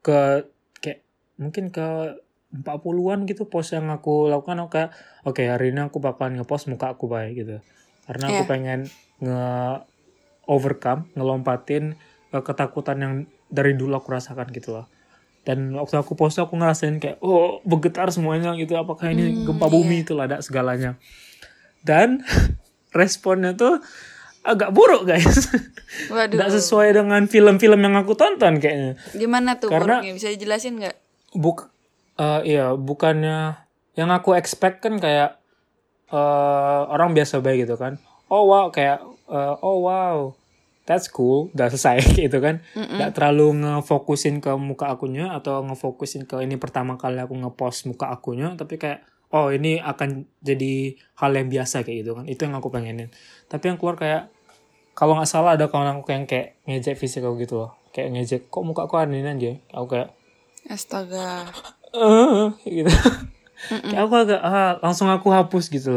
ke kayak mungkin ke 40-an gitu post yang aku lakukan aku kayak oke hari ini aku bakalan ngepost muka aku baik gitu. Karena aku Iya. pengen nge overcome, ngelompatin eh, ketakutan yang dari dulu aku rasakan gitu loh. Dan waktu aku post aku ngerasain kayak oh bergetar semuanya gitu apakah ini gempa bumi itu lah ada segalanya. Dan responnya tuh agak buruk guys. Waduh. Tidak sesuai dengan film-film yang aku tonton kayaknya. Gimana tuh Karena- buruknya? Bisa dijelasin nggak? Buk eh, iya, bukannya yang aku expect kan kayak eh, orang biasa baik gitu kan. Oh wow, kayak eh, oh wow. That's cool, udah selesai gitu kan. Nggak terlalu ngefokusin ke muka akunya atau ngefokusin ke ini pertama kali aku ngepost muka akunya, tapi kayak oh ini akan jadi hal yang biasa kayak gitu kan. Itu yang aku pengenin. Tapi yang keluar kayak kalau nggak salah ada kawan aku yang kayak ngejek fisik aku gitu loh. Kayak ngejek, kok muka aku aneh aja. Aku kayak Astaga. eh gitu. Kayak aku agak ah, langsung aku hapus gitu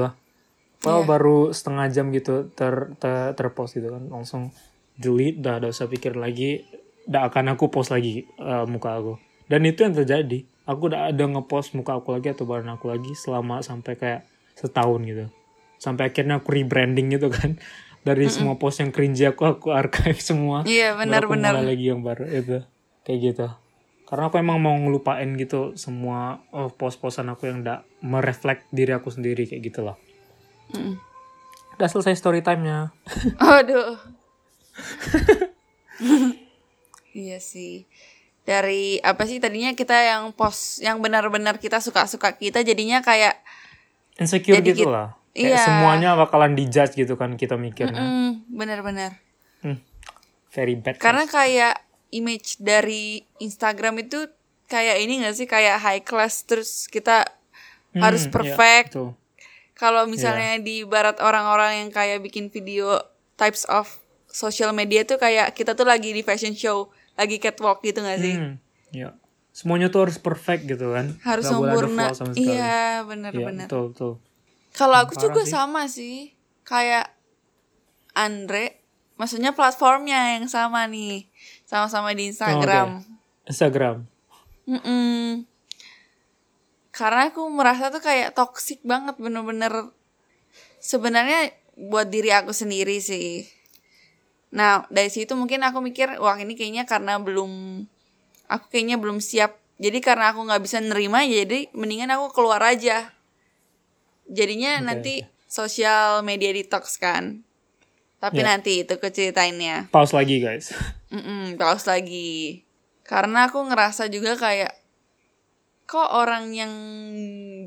lah. Padahal baru setengah jam gitu ter, ter terpost gitu kan. Langsung delete dah udah usah pikir lagi. Dah akan aku post lagi eh, muka aku. Dan itu yang terjadi. Aku udah ada ngepost muka aku lagi atau badan aku lagi selama sampai kayak setahun gitu. Sampai akhirnya aku rebranding gitu kan. Dari semua post yang cringe aku aku archive semua. Iya, Baru benar, benar. lagi yang baru itu. Kayak gitu. Karena aku emang mau ngelupain gitu semua oh, post-postan aku yang gak mereflek diri aku sendiri kayak gitu loh Mm-mm. udah selesai story time-nya Aduh. iya sih. Dari apa sih tadinya kita yang post yang benar-benar kita suka-suka kita jadinya kayak insecure Jadi gitu lah kayak iya. semuanya bakalan dijudge gitu kan kita mikirnya mm, benar-benar. Hmm, very bad Karena guys. kayak image dari Instagram itu kayak ini gak sih kayak high class terus kita Hmm, harus iya, perfect. betul. Kalau misalnya di barat orang-orang yang kayak bikin video types of social media tuh kayak kita tuh lagi di fashion show, lagi catwalk gitu gak sih? Hmm, ya. Semuanya tuh harus perfect gitu kan. Harus ada sempurna. Iya, Iya, benar-benar. betul, betul. Kalau aku Parah juga sih. sama sih. Kayak Andre, maksudnya platformnya yang sama nih. Sama-sama di Instagram. Instagram. Mm-mm. Karena aku merasa tuh kayak toxic banget bener-bener. Sebenarnya buat diri aku sendiri sih. Nah, dari situ mungkin aku mikir, wah ini kayaknya karena belum, aku kayaknya belum siap. Jadi karena aku nggak bisa nerima, jadi mendingan aku keluar aja. Jadinya Oke, nanti sosial media detox kan. Tapi Ya. nanti itu keceritainnya. Pause lagi guys. Mm-mm, pause lagi. Karena aku ngerasa juga kayak kok orang yang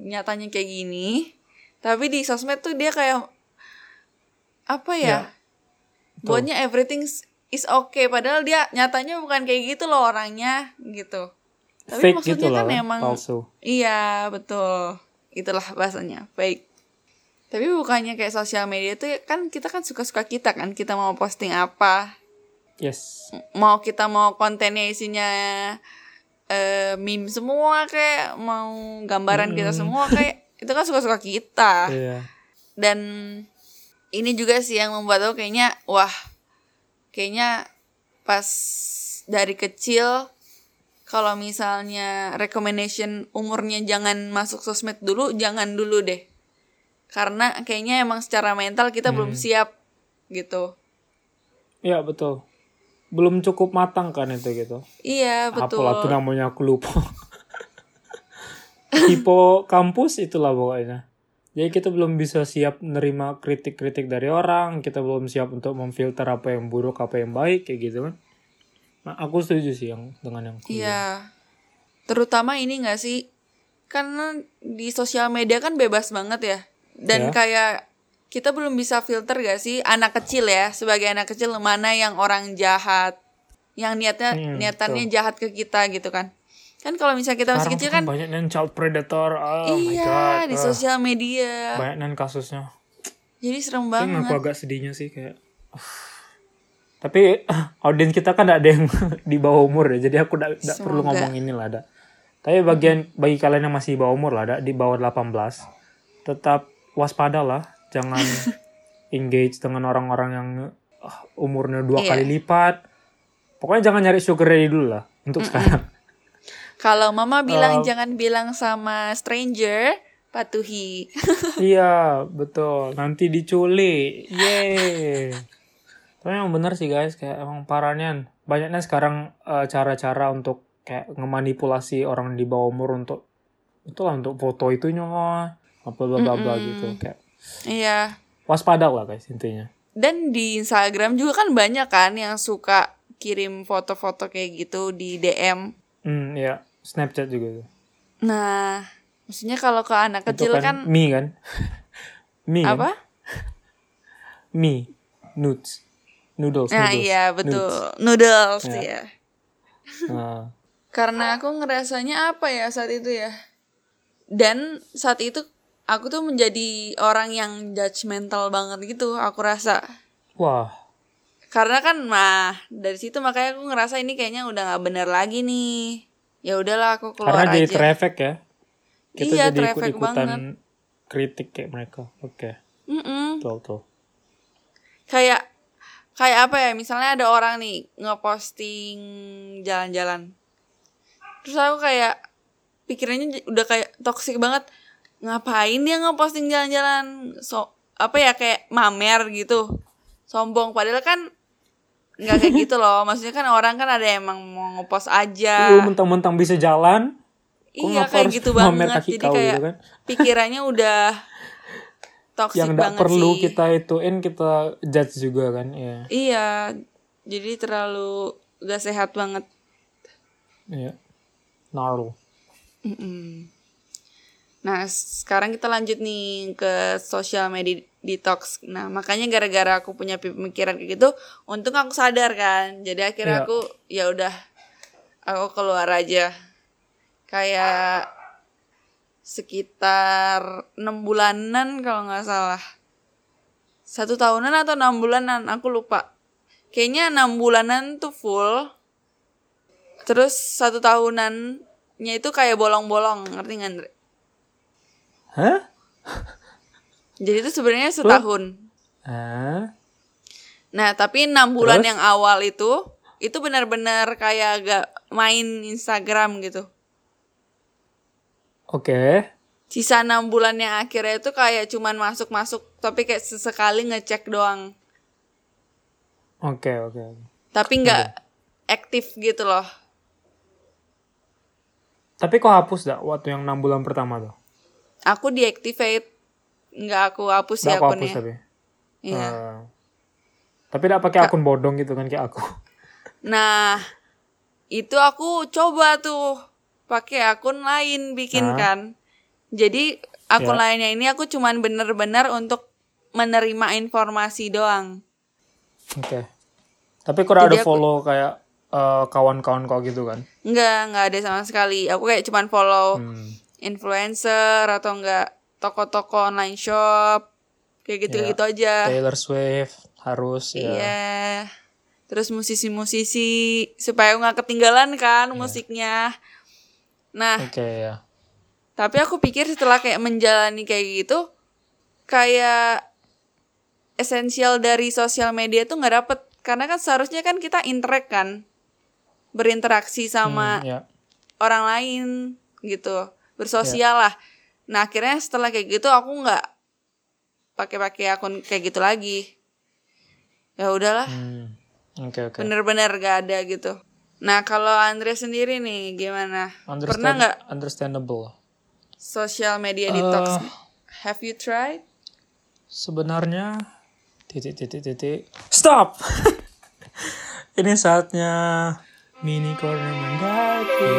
nyatanya kayak gini, tapi di sosmed tuh dia kayak apa ya? Ya, buatnya everything is okay padahal dia nyatanya bukan kayak gitu loh orangnya gitu. Tapi Fake maksudnya gitu kan loh. emang Palsu. Iya, betul. Itulah bahasanya, fake. Tapi bukannya kayak sosial media tuh kan kita kan suka-suka kita kan, kita mau posting apa, Yes. mau kita mau kontennya isinya eh, meme semua kayak mau gambaran kita semua kayak itu kan suka-suka kita. Iya. dan ini juga sih yang membuat aku kayaknya wah kayaknya pas dari kecil kalau misalnya recommendation umurnya jangan masuk sosmed dulu jangan dulu deh. Karena kayaknya emang secara mental kita belum siap gitu. Iya betul. Belum cukup matang kan itu gitu. iya betul Apalah tuh namanya aku lupa. Tipe kampus itulah pokoknya. Jadi kita belum bisa siap nerima kritik-kritik dari orang, kita belum siap untuk memfilter apa yang buruk, apa yang baik kayak gitu kan. Nah, aku setuju sih yang dengan yang. Iya. Terutama ini gak sih? Karena di sosial media kan bebas banget ya. Dan Ya. kayak kita belum bisa filter gak sih anak kecil ya sebagai anak kecil mana yang orang jahat, yang niatnya Hmm, niatannya jahat ke kita gitu kan? Kan kalau misalnya kita masih Sekarang kecil tuh kan, banyak yang child predator. Oh my iya god. di Ah, sosial media. banyak yang kasusnya. Jadi serem yang aku banget. agak sedihnya sih kayak uh. tapi audiens kita kan ada yang di bawah umur ya jadi aku tidak perlu ngomong ini lah ada tapi bagian bagi kalian yang masih di bawah umur lah ada di bawah 18 tetap waspada lah jangan engage dengan orang-orang yang uh, umurnya dua Iya. kali lipat. Pokoknya jangan nyari sugar daddy dulu lah untuk sekarang. Kalau mama bilang Um, jangan bilang sama stranger, patuhi. iya betul. Nanti diculik. Yeay. Tapi emang bener sih guys. Kayak emang parahnya banyaknya sekarang eh, cara-cara untuk kayak ngemanipulasi orang di bawah umur untuk itulah untuk foto itunya apa bla bla bla gitu kayak Iya. waspada lah guys intinya Dan di Instagram juga kan banyak kan yang suka kirim foto-foto kayak gitu di DM. hmm ya Snapchat juga tuh Nah, maksudnya kalau ke anak itu kecil kan, kan, mie kan mie kan? apa? mie nudes noodles Nah, noodles, iya betul. nudes. Noodles Ya. ya. Nah, Karena aku ngerasanya apa ya saat itu ya. Dan saat itu aku tuh menjadi orang yang judgmental banget gitu, aku rasa. wah Karena kan nah dari situ makanya aku ngerasa ini kayaknya udah nggak bener lagi nih. Ya udahlah aku keluar karena jadi aja. traffic ya kita Iya, jadi traffic ikut-ikutan banget. kritik kayak mereka oke Mm-mm. betul betul Kayak kayak apa ya? Misalnya ada orang nih ngeposting jalan-jalan. Terus aku kayak pikirannya udah kayak toxic banget ngapain dia ngeposting jalan-jalan? So apa ya kayak mamer gitu. Sombong. Padahal kan nggak kayak gitu loh. Maksudnya kan orang kan ada yang emang mau ngepost aja. Lu mentang-mentang bisa jalan, iya kayak gitu banget. kaki jadi kau kayak gitu kan? pikirannya udah toxic yang banget perlu sih. kita ituin kita judge juga kan ya iya jadi terlalu gak sehat banget. Iya. Gnarly Mm-mm. Nah, sekarang kita lanjut nih ke social media detox. Nah, makanya gara-gara aku punya pemikiran kayak gitu, untung aku sadar kan. Jadi akhirnya Iya. aku ya udah aku keluar aja. Kayak sekitar enam bulanan kalau nggak salah. Satu tahunan atau enam bulanan, aku lupa. Kayaknya enam bulanan tuh full. Terus satu tahunannya itu kayak bolong-bolong, ngerti nggak, Andre? Hah Jadi itu sebenarnya setahun. ah Nah, tapi enam bulan Terus? yang awal itu itu benar-benar kayak agak main Instagram gitu. oke Sisa enam bulan yang akhirnya itu kayak cuman masuk-masuk tapi kayak sesekali ngecek doang. oke oke oke. Tapi nggak aktif gitu loh. tapi kok hapus dak waktu yang enam bulan pertama tuh Aku deactivate. Nggak aku hapus Nggak ya aku hapus akunnya. tapi Iya. Eh, tapi tidak pakai akun bodong gitu kan kayak aku Nah, itu aku coba tuh pakai akun lain bikin Hah? kan. Jadi akun Ya. lainnya ini aku cuman bener-bener untuk menerima informasi doang. oke tapi kok ada aku- follow kayak eh, kawan-kawan kau gitu kan Enggak, enggak ada sama sekali. Aku kayak cuman follow Hmm. Influencer atau enggak toko-toko online shop. Kayak gitu-gitu aja. Taylor Swift harus ya Iya. Terus musisi-musisi supaya nggak ketinggalan kan musiknya. Nah, oke ya Tapi aku pikir setelah kayak menjalani kayak gitu, kayak esensial dari sosial media tuh nggak dapet. Karena kan seharusnya kan kita interact kan, berinteraksi sama Hmm, ya orang lain gitu, bersosial lah. Nah akhirnya setelah kayak gitu aku nggak pakai-pakai akun kayak gitu lagi. Ya udahlah, Hmm, oke oke bener-bener gak ada gitu. Nah kalau Andre sendiri nih gimana? Pernah Understand- nggak understandable social media detox? Eh. Have you tried? sebenarnya titik titik titik stop ini saatnya mini corner mendaki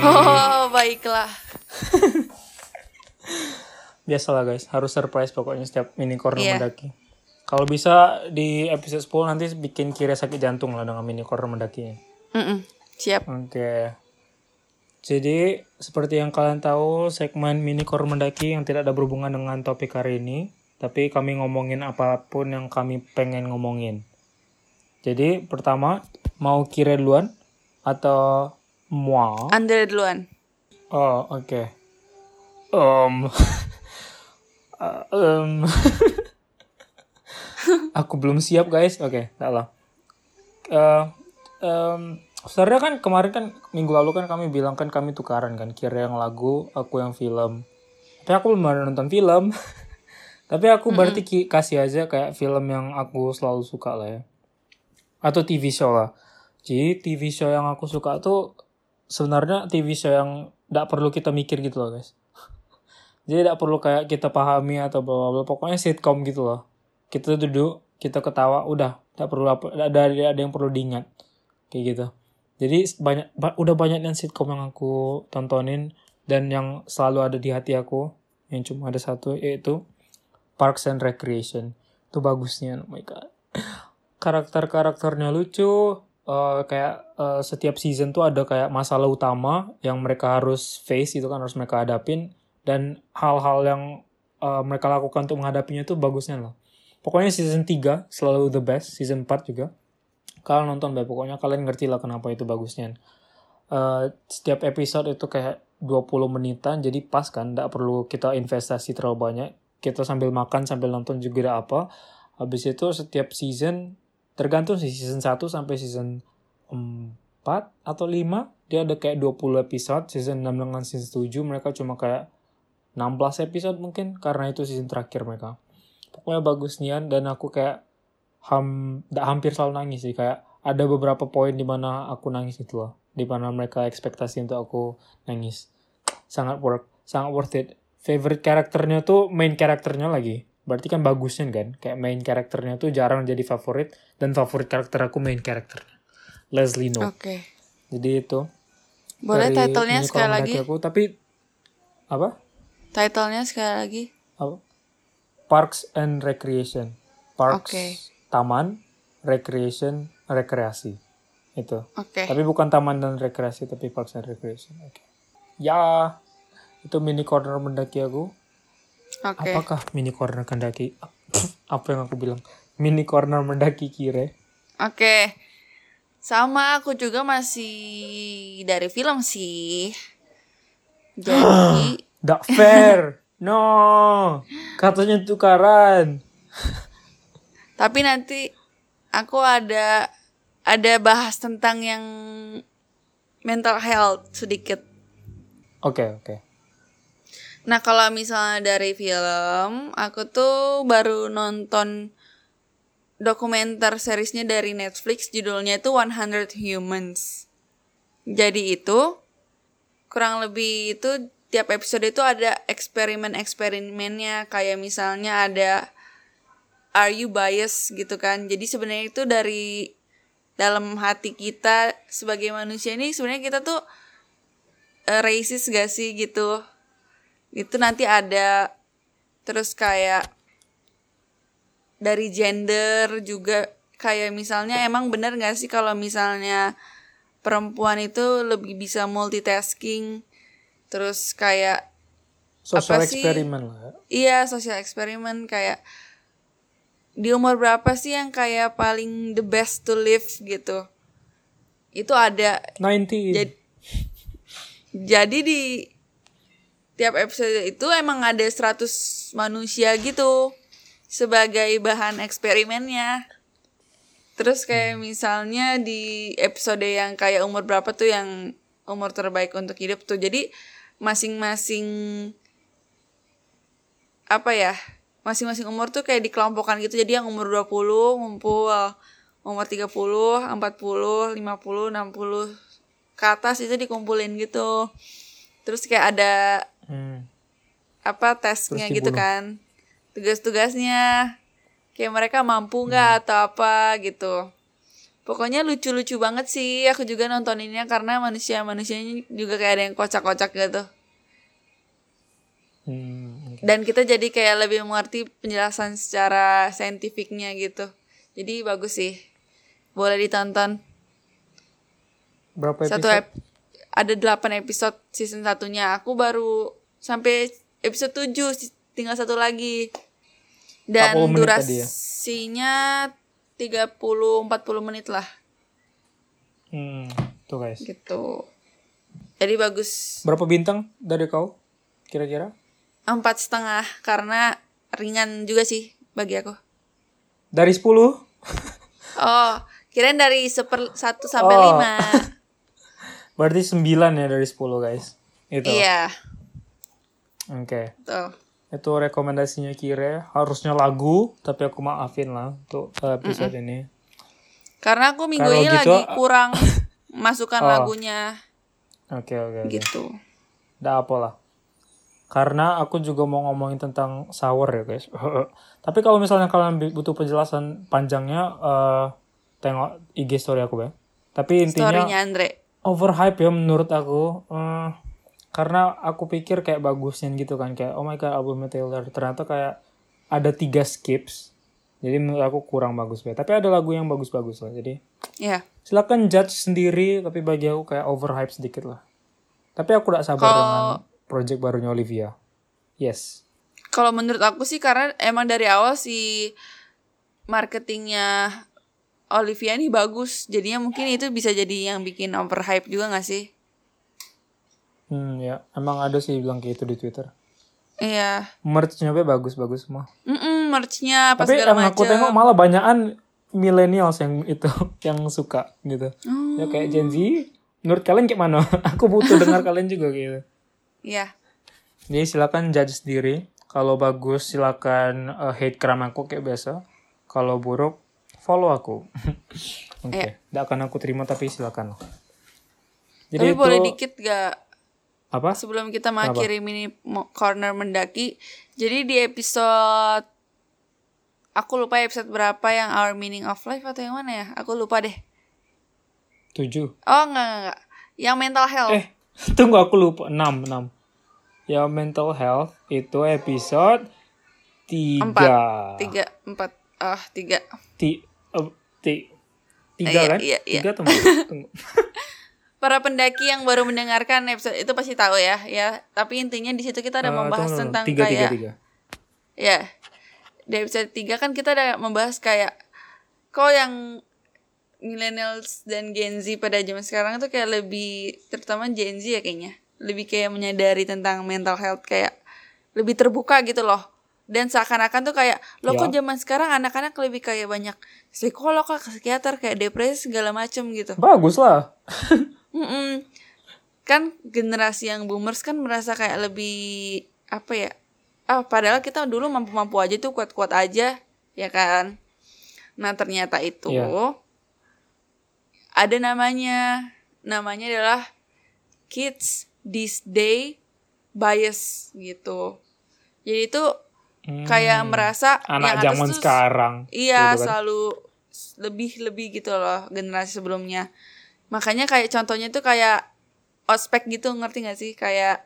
Oh, baiklah. biasalah guys harus surprise pokoknya setiap mini corner Iya. mendaki kalau bisa di episode 10 nanti bikin kira sakit jantung lah dengan mini corner mendakinya Mm-mm, Siap. Oke. Jadi seperti yang kalian tahu segmen mini core mendaki yang tidak ada berhubungan dengan topik hari ini, tapi kami ngomongin apa pun yang kami pengen ngomongin. Jadi pertama mau kira duluan atau mua? Andre duluan. Oh oke. Em, uh, em. aku belum siap guys. Oke, tak lah. Eh, em, sebenarnya kan kemarin kan minggu lalu kan kami bilang kan kami tukaran kan kira yang lagu, aku yang film. Tapi aku belum ada nonton film. Tapi aku berarti ki- kasih aja kayak film yang aku selalu suka lah ya. Atau TV show lah. Jadi TV show yang aku suka tuh sebenarnya TV show yang tidak perlu kita mikir gitu loh guys. Jadi tidak perlu kayak kita pahami atau bla bla. Pokoknya sitcom gitu loh. Kita duduk, kita ketawa, udah. Tidak perlu apa, ada ada ada yang perlu diingat kayak gitu. Jadi banyak ba- udah banyak yang sitcom yang aku tontonin dan yang selalu ada di hati aku yang cuma ada satu yaitu Parks and Recreation. Itu bagusnya, oh my god. Karakter-karakternya lucu, eh, kayak eh, setiap season tuh ada kayak masalah utama yang mereka harus face itu kan harus mereka hadapin dan hal-hal yang eh, mereka lakukan untuk menghadapinya itu bagusnya lah. Pokoknya season 3 selalu the best, season 4 juga. Kalian nonton deh, pokoknya kalian ngerti lah kenapa itu bagusnya. Eh, setiap episode itu kayak 20 menitan, jadi pas kan, nggak perlu kita investasi terlalu banyak. Kita sambil makan, sambil nonton juga ada apa. Habis itu setiap season, tergantung sih season 1 sampai season 4 4 atau 5 dia ada kayak 20 episode season 6 dengan season 7 mereka cuma kayak 16 episode mungkin karena itu season terakhir mereka. Pokoknya bagus nian dan aku kayak ham hampir selalu nangis sih kayak ada beberapa poin di mana aku nangis gitu loh. Di mana mereka ekspektasi untuk aku nangis. Sangat worth sangat worth it. Favorite karakternya tuh main karakternya lagi berarti kan bagusnya kan? Kayak main karakternya tuh jarang jadi favorit dan favorit karakter aku main karakternya. Leslie No Oke. jadi itu Boleh titlenya sekali lagi? aku tapi apa? Titlenya sekali lagi. apa? Parks and Recreation. Parks Oke. taman recreation rekreasi. Itu. Oke. tapi bukan taman dan rekreasi tapi Parks and Recreation. Oke. Ya itu mini corner mendaki aku Oke. apakah mini corner mendaki apa yang aku bilang mini corner mendaki kire Oke. Sama aku juga masih dari film sih. Jadi Tidak fair no katanya tukaran tapi nanti aku ada ada bahas tentang yang mental health sedikit. oke oke Nah, kalau misalnya dari film, aku tuh baru nonton dokumenter seriesnya dari Netflix judulnya itu 100 Humans. Jadi itu kurang lebih itu tiap episode itu ada eksperimen-eksperimennya kayak misalnya ada are you biased gitu kan. Jadi sebenarnya itu dari dalam hati kita sebagai manusia ini sebenarnya kita tuh eh, racist gak sih gitu itu nanti ada terus kayak dari gender juga kayak misalnya emang bener gak sih kalau misalnya perempuan itu lebih bisa multitasking? Terus kayak social Apa sih? eksperimen lah. Iya sosial eksperimen kayak di umur berapa sih yang kayak paling the best to live gitu? Itu ada. 19 jadi jadi di tiap episode itu emang ada 100 manusia gitu sebagai bahan eksperimennya. Terus kayak misalnya di episode yang kayak umur berapa tuh yang umur terbaik untuk hidup tuh. Jadi masing-masing apa ya? Masing-masing umur tuh kayak dikelompokkan gitu. Jadi yang umur 20 ngumpul, umur 30, 40, 50, 60 ke atas itu dikumpulin gitu. Terus kayak ada Hmm. apa tesnya Terus gitu dibunuh. kan. Tugas-tugasnya kayak mereka mampu nggak Hmm. atau apa gitu. Pokoknya lucu-lucu banget sih. Aku juga nontoninnya karena manusia-manusianya juga kayak ada yang kocak-kocak gitu. Hmm, dan kita jadi kayak lebih mengerti penjelasan secara saintifiknya gitu. Jadi bagus sih. Boleh ditonton. Berapa episode? satu ep- ada 8 episode season satunya. Aku baru sampai episode 7 si- tinggal satu lagi dan 40 menit tadi ya? durasinya 30-40 menit lah Hmm, tuh guys. gitu jadi bagus Berapa bintang dari kau? Kira-kira? empat setengah karena ringan juga sih bagi aku Dari 10? oh kirain dari seper satu sampai Oh. Berarti 9 ya dari 10 guys. Itu. iya Oke. tuh Itu rekomendasinya Kire. Harusnya lagu, tapi aku maafin lah untuk uh, episode ini. karena aku minggu Kalau ini gitu, lagi kurang masukkan Oh. lagunya Oke, oke, oke. gitu Nggak apa lah. Karena aku juga mau ngomongin tentang sour ya guys. Tapi kalau misalnya kalian butuh penjelasan panjangnya, eh tengok IG story aku ya. Tapi intinya storynya Andre overhype ya menurut aku. Eh, karena aku pikir kayak bagusnya gitu kan. Kayak oh my god albumnya Taylor. Ternyata kayak ada tiga skips. Jadi menurut aku kurang bagus ya. Tapi ada lagu yang bagus-bagus lah. Jadi ya silakan judge sendiri. Tapi bagi aku kayak overhype sedikit lah. Tapi aku gak sabar Kalau- dengan project barunya Olivia. Yes. Kalau menurut aku sih karena emang dari awal si marketingnya Olivia ini bagus, jadinya mungkin itu bisa jadi yang bikin overhype juga gak sih? Hmm ya. Emang ada sih bilang kayak itu di Twitter. Iya, Merch-nya be bagus-bagus semua. Mm-mm, merch-nya apa Tapi segala yang aku macam. tengok malah banyakan millennials yang itu yang suka gitu. Oh, Ya kayak Gen Z, menurut kalian kayak mana? Aku butuh dengar kalian juga gitu. Iya. Jadi silakan judge sendiri. Kalau bagus silakan uh, hate kram aku kayak biasa. Kalau buruk follow aku. Oke, Iya. tidak akan aku terima tapi silakan. Jadi Tapi itu boleh dikit gak apa? sebelum kita mengakhiri mini corner mendaki. Jadi di episode aku lupa episode berapa yang Our Meaning of Life atau yang mana ya? Aku lupa deh. Tujuh. Oh enggak enggak, enggak. Yang mental health. Eh, tunggu aku lupa. Enam, enam. Ya mental health itu episode tiga. Tiga, empat, ah tiga. Ti, eh, ti, tiga Iya, kan? iya, iya. Tiga tunggu. tunggu. Para pendaki yang baru mendengarkan episode itu pasti tahu ya, ya. Tapi intinya di situ kita ada Eh, membahas tunggu, tunggu. tentang tiga, kayak, tiga, tiga. ya. Di episode 3 kan kita ada membahas kayak kok yang millennials dan Gen Z pada zaman sekarang tuh kayak lebih terutama Gen Z ya kayaknya lebih kayak menyadari tentang mental health kayak lebih terbuka gitu loh dan seakan-akan tuh kayak lo kok Ya. zaman sekarang anak-anak lebih kayak banyak psikolog lah psikiater kayak depresi segala macem gitu Bagus lah. Mm-mm. kan generasi yang boomers kan merasa kayak lebih apa ya ah padahal kita dulu mampu-mampu aja tuh kuat-kuat aja ya kan nah ternyata itu Iya. ada namanya namanya adalah kids this day bias gitu jadi itu kayak Hmm. merasa anak yang zaman sekarang. Iya, gitu kan. selalu s- lebih-lebih gitu loh generasi sebelumnya. Makanya kayak contohnya tuh kayak ospek gitu, ngerti gak sih? Kayak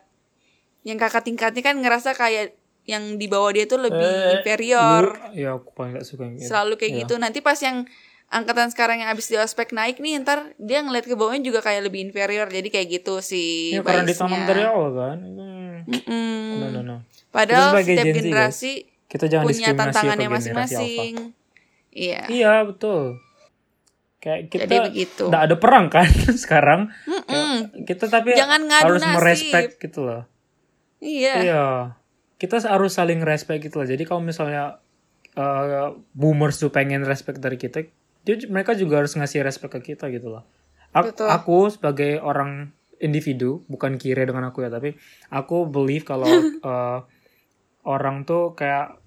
yang kakak tingkatnya kan ngerasa kayak yang di bawah dia tuh lebih Eh, inferior. lu- ya aku paling gak suka yang gitu. Selalu kayak Iya. gitu. Nanti pas yang angkatan sekarang yang abis di ospek naik nih, ntar dia ngeliat ke bawahnya juga kayak lebih inferior. Jadi kayak gitu sih. Ya karena ditanam dari awal kan. Hmm. Mm-mm. No, no, no. Padahal setiap Gen Z, guys, generasi Kita jangan punya diskriminasi tantangannya generasi masing-masing. Iya. Iya betul. Kayak kita Jadi begitu. nggak ada perang kan sekarang. Kayak kita tapi Jangan harus nasib. merespek gitu loh. Iya. Iya. Kita harus saling respect gitu loh. Jadi kalau misalnya eh, boomers tuh pengen respect dari kita, dia, mereka juga harus ngasih respect ke kita gitu loh. Ak- Betul. Aku sebagai orang individu, bukan kira dengan aku ya, tapi aku believe kalau eh, orang tuh kayak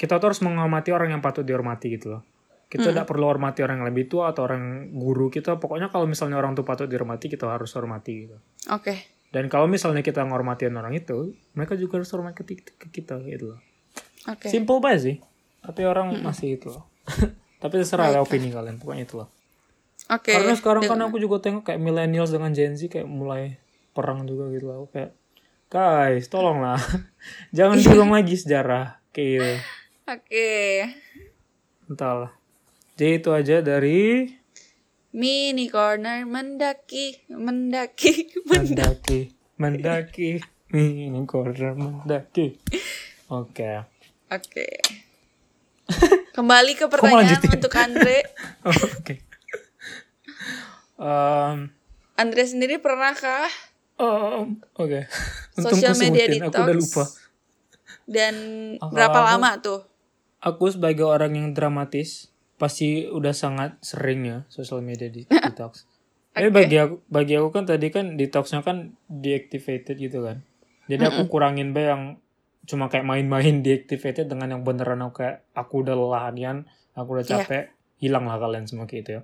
kita tuh harus menghormati orang yang patut dihormati gitu loh. Kita tidak perlu hormati orang yang lebih tua atau orang guru kita. Pokoknya kalau misalnya orang tuh patut dihormati, kita harus hormati gitu. Oke. Dan kalau misalnya kita ngormatin orang itu, mereka juga harus hormat ke, ke kita gitu loh. Oke. Simple banget sih. Tapi orang masih itu loh. Tapi terserah lah opini kalian, pokoknya itu loh. Oke. Karena sekarang kan aku juga tengok kayak millennials dengan Gen Z kayak mulai perang juga gitu loh. Kayak, guys, tolonglah. Jangan diulang lagi sejarah. Kayak gitu. Oke. Entahlah. Jadi itu aja dari Mini corner mendaki, mendaki, mendaki. mendaki, mendaki, ini corner mendaki. Oke. Oke. Kembali ke pertanyaan untuk Andre. Oh, Oke. Em, Andre sendiri pernahkah em, Oke. Untung Social media sebutin, Aku udah detox? lupa. dan Apa- berapa apa? lama tuh? Aku sebagai orang yang dramatis pasti udah sangat sering ya social media di detox. Tapi bagi aku bagi aku kan tadi kan detoxnya kan deactivated gitu kan. Jadi aku kurangin be yang cuma kayak main-main deactivated dengan yang beneran aku kayak aku udah lelahanian, aku udah Iya. capek, hilang lah kalian semua kayak gitu ya.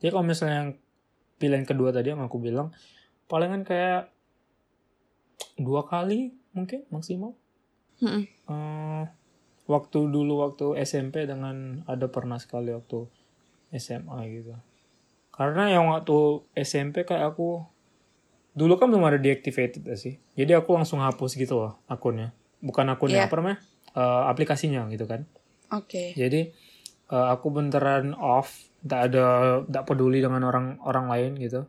Jadi kalau misalnya yang pilihan kedua tadi yang aku bilang palingan kayak dua kali mungkin maksimal. Mm-mm. Eh, waktu dulu waktu SMP dengan ada pernah sekali waktu SMA gitu. Karena yang waktu SMP kayak aku dulu kan belum ada deactivated sih. Jadi aku langsung hapus gitu loh akunnya. Bukan akunnya Iya. apa namanya? Eh, aplikasinya gitu kan. Oke. Jadi eh, aku beneran off, tak ada tak peduli dengan orang orang lain gitu.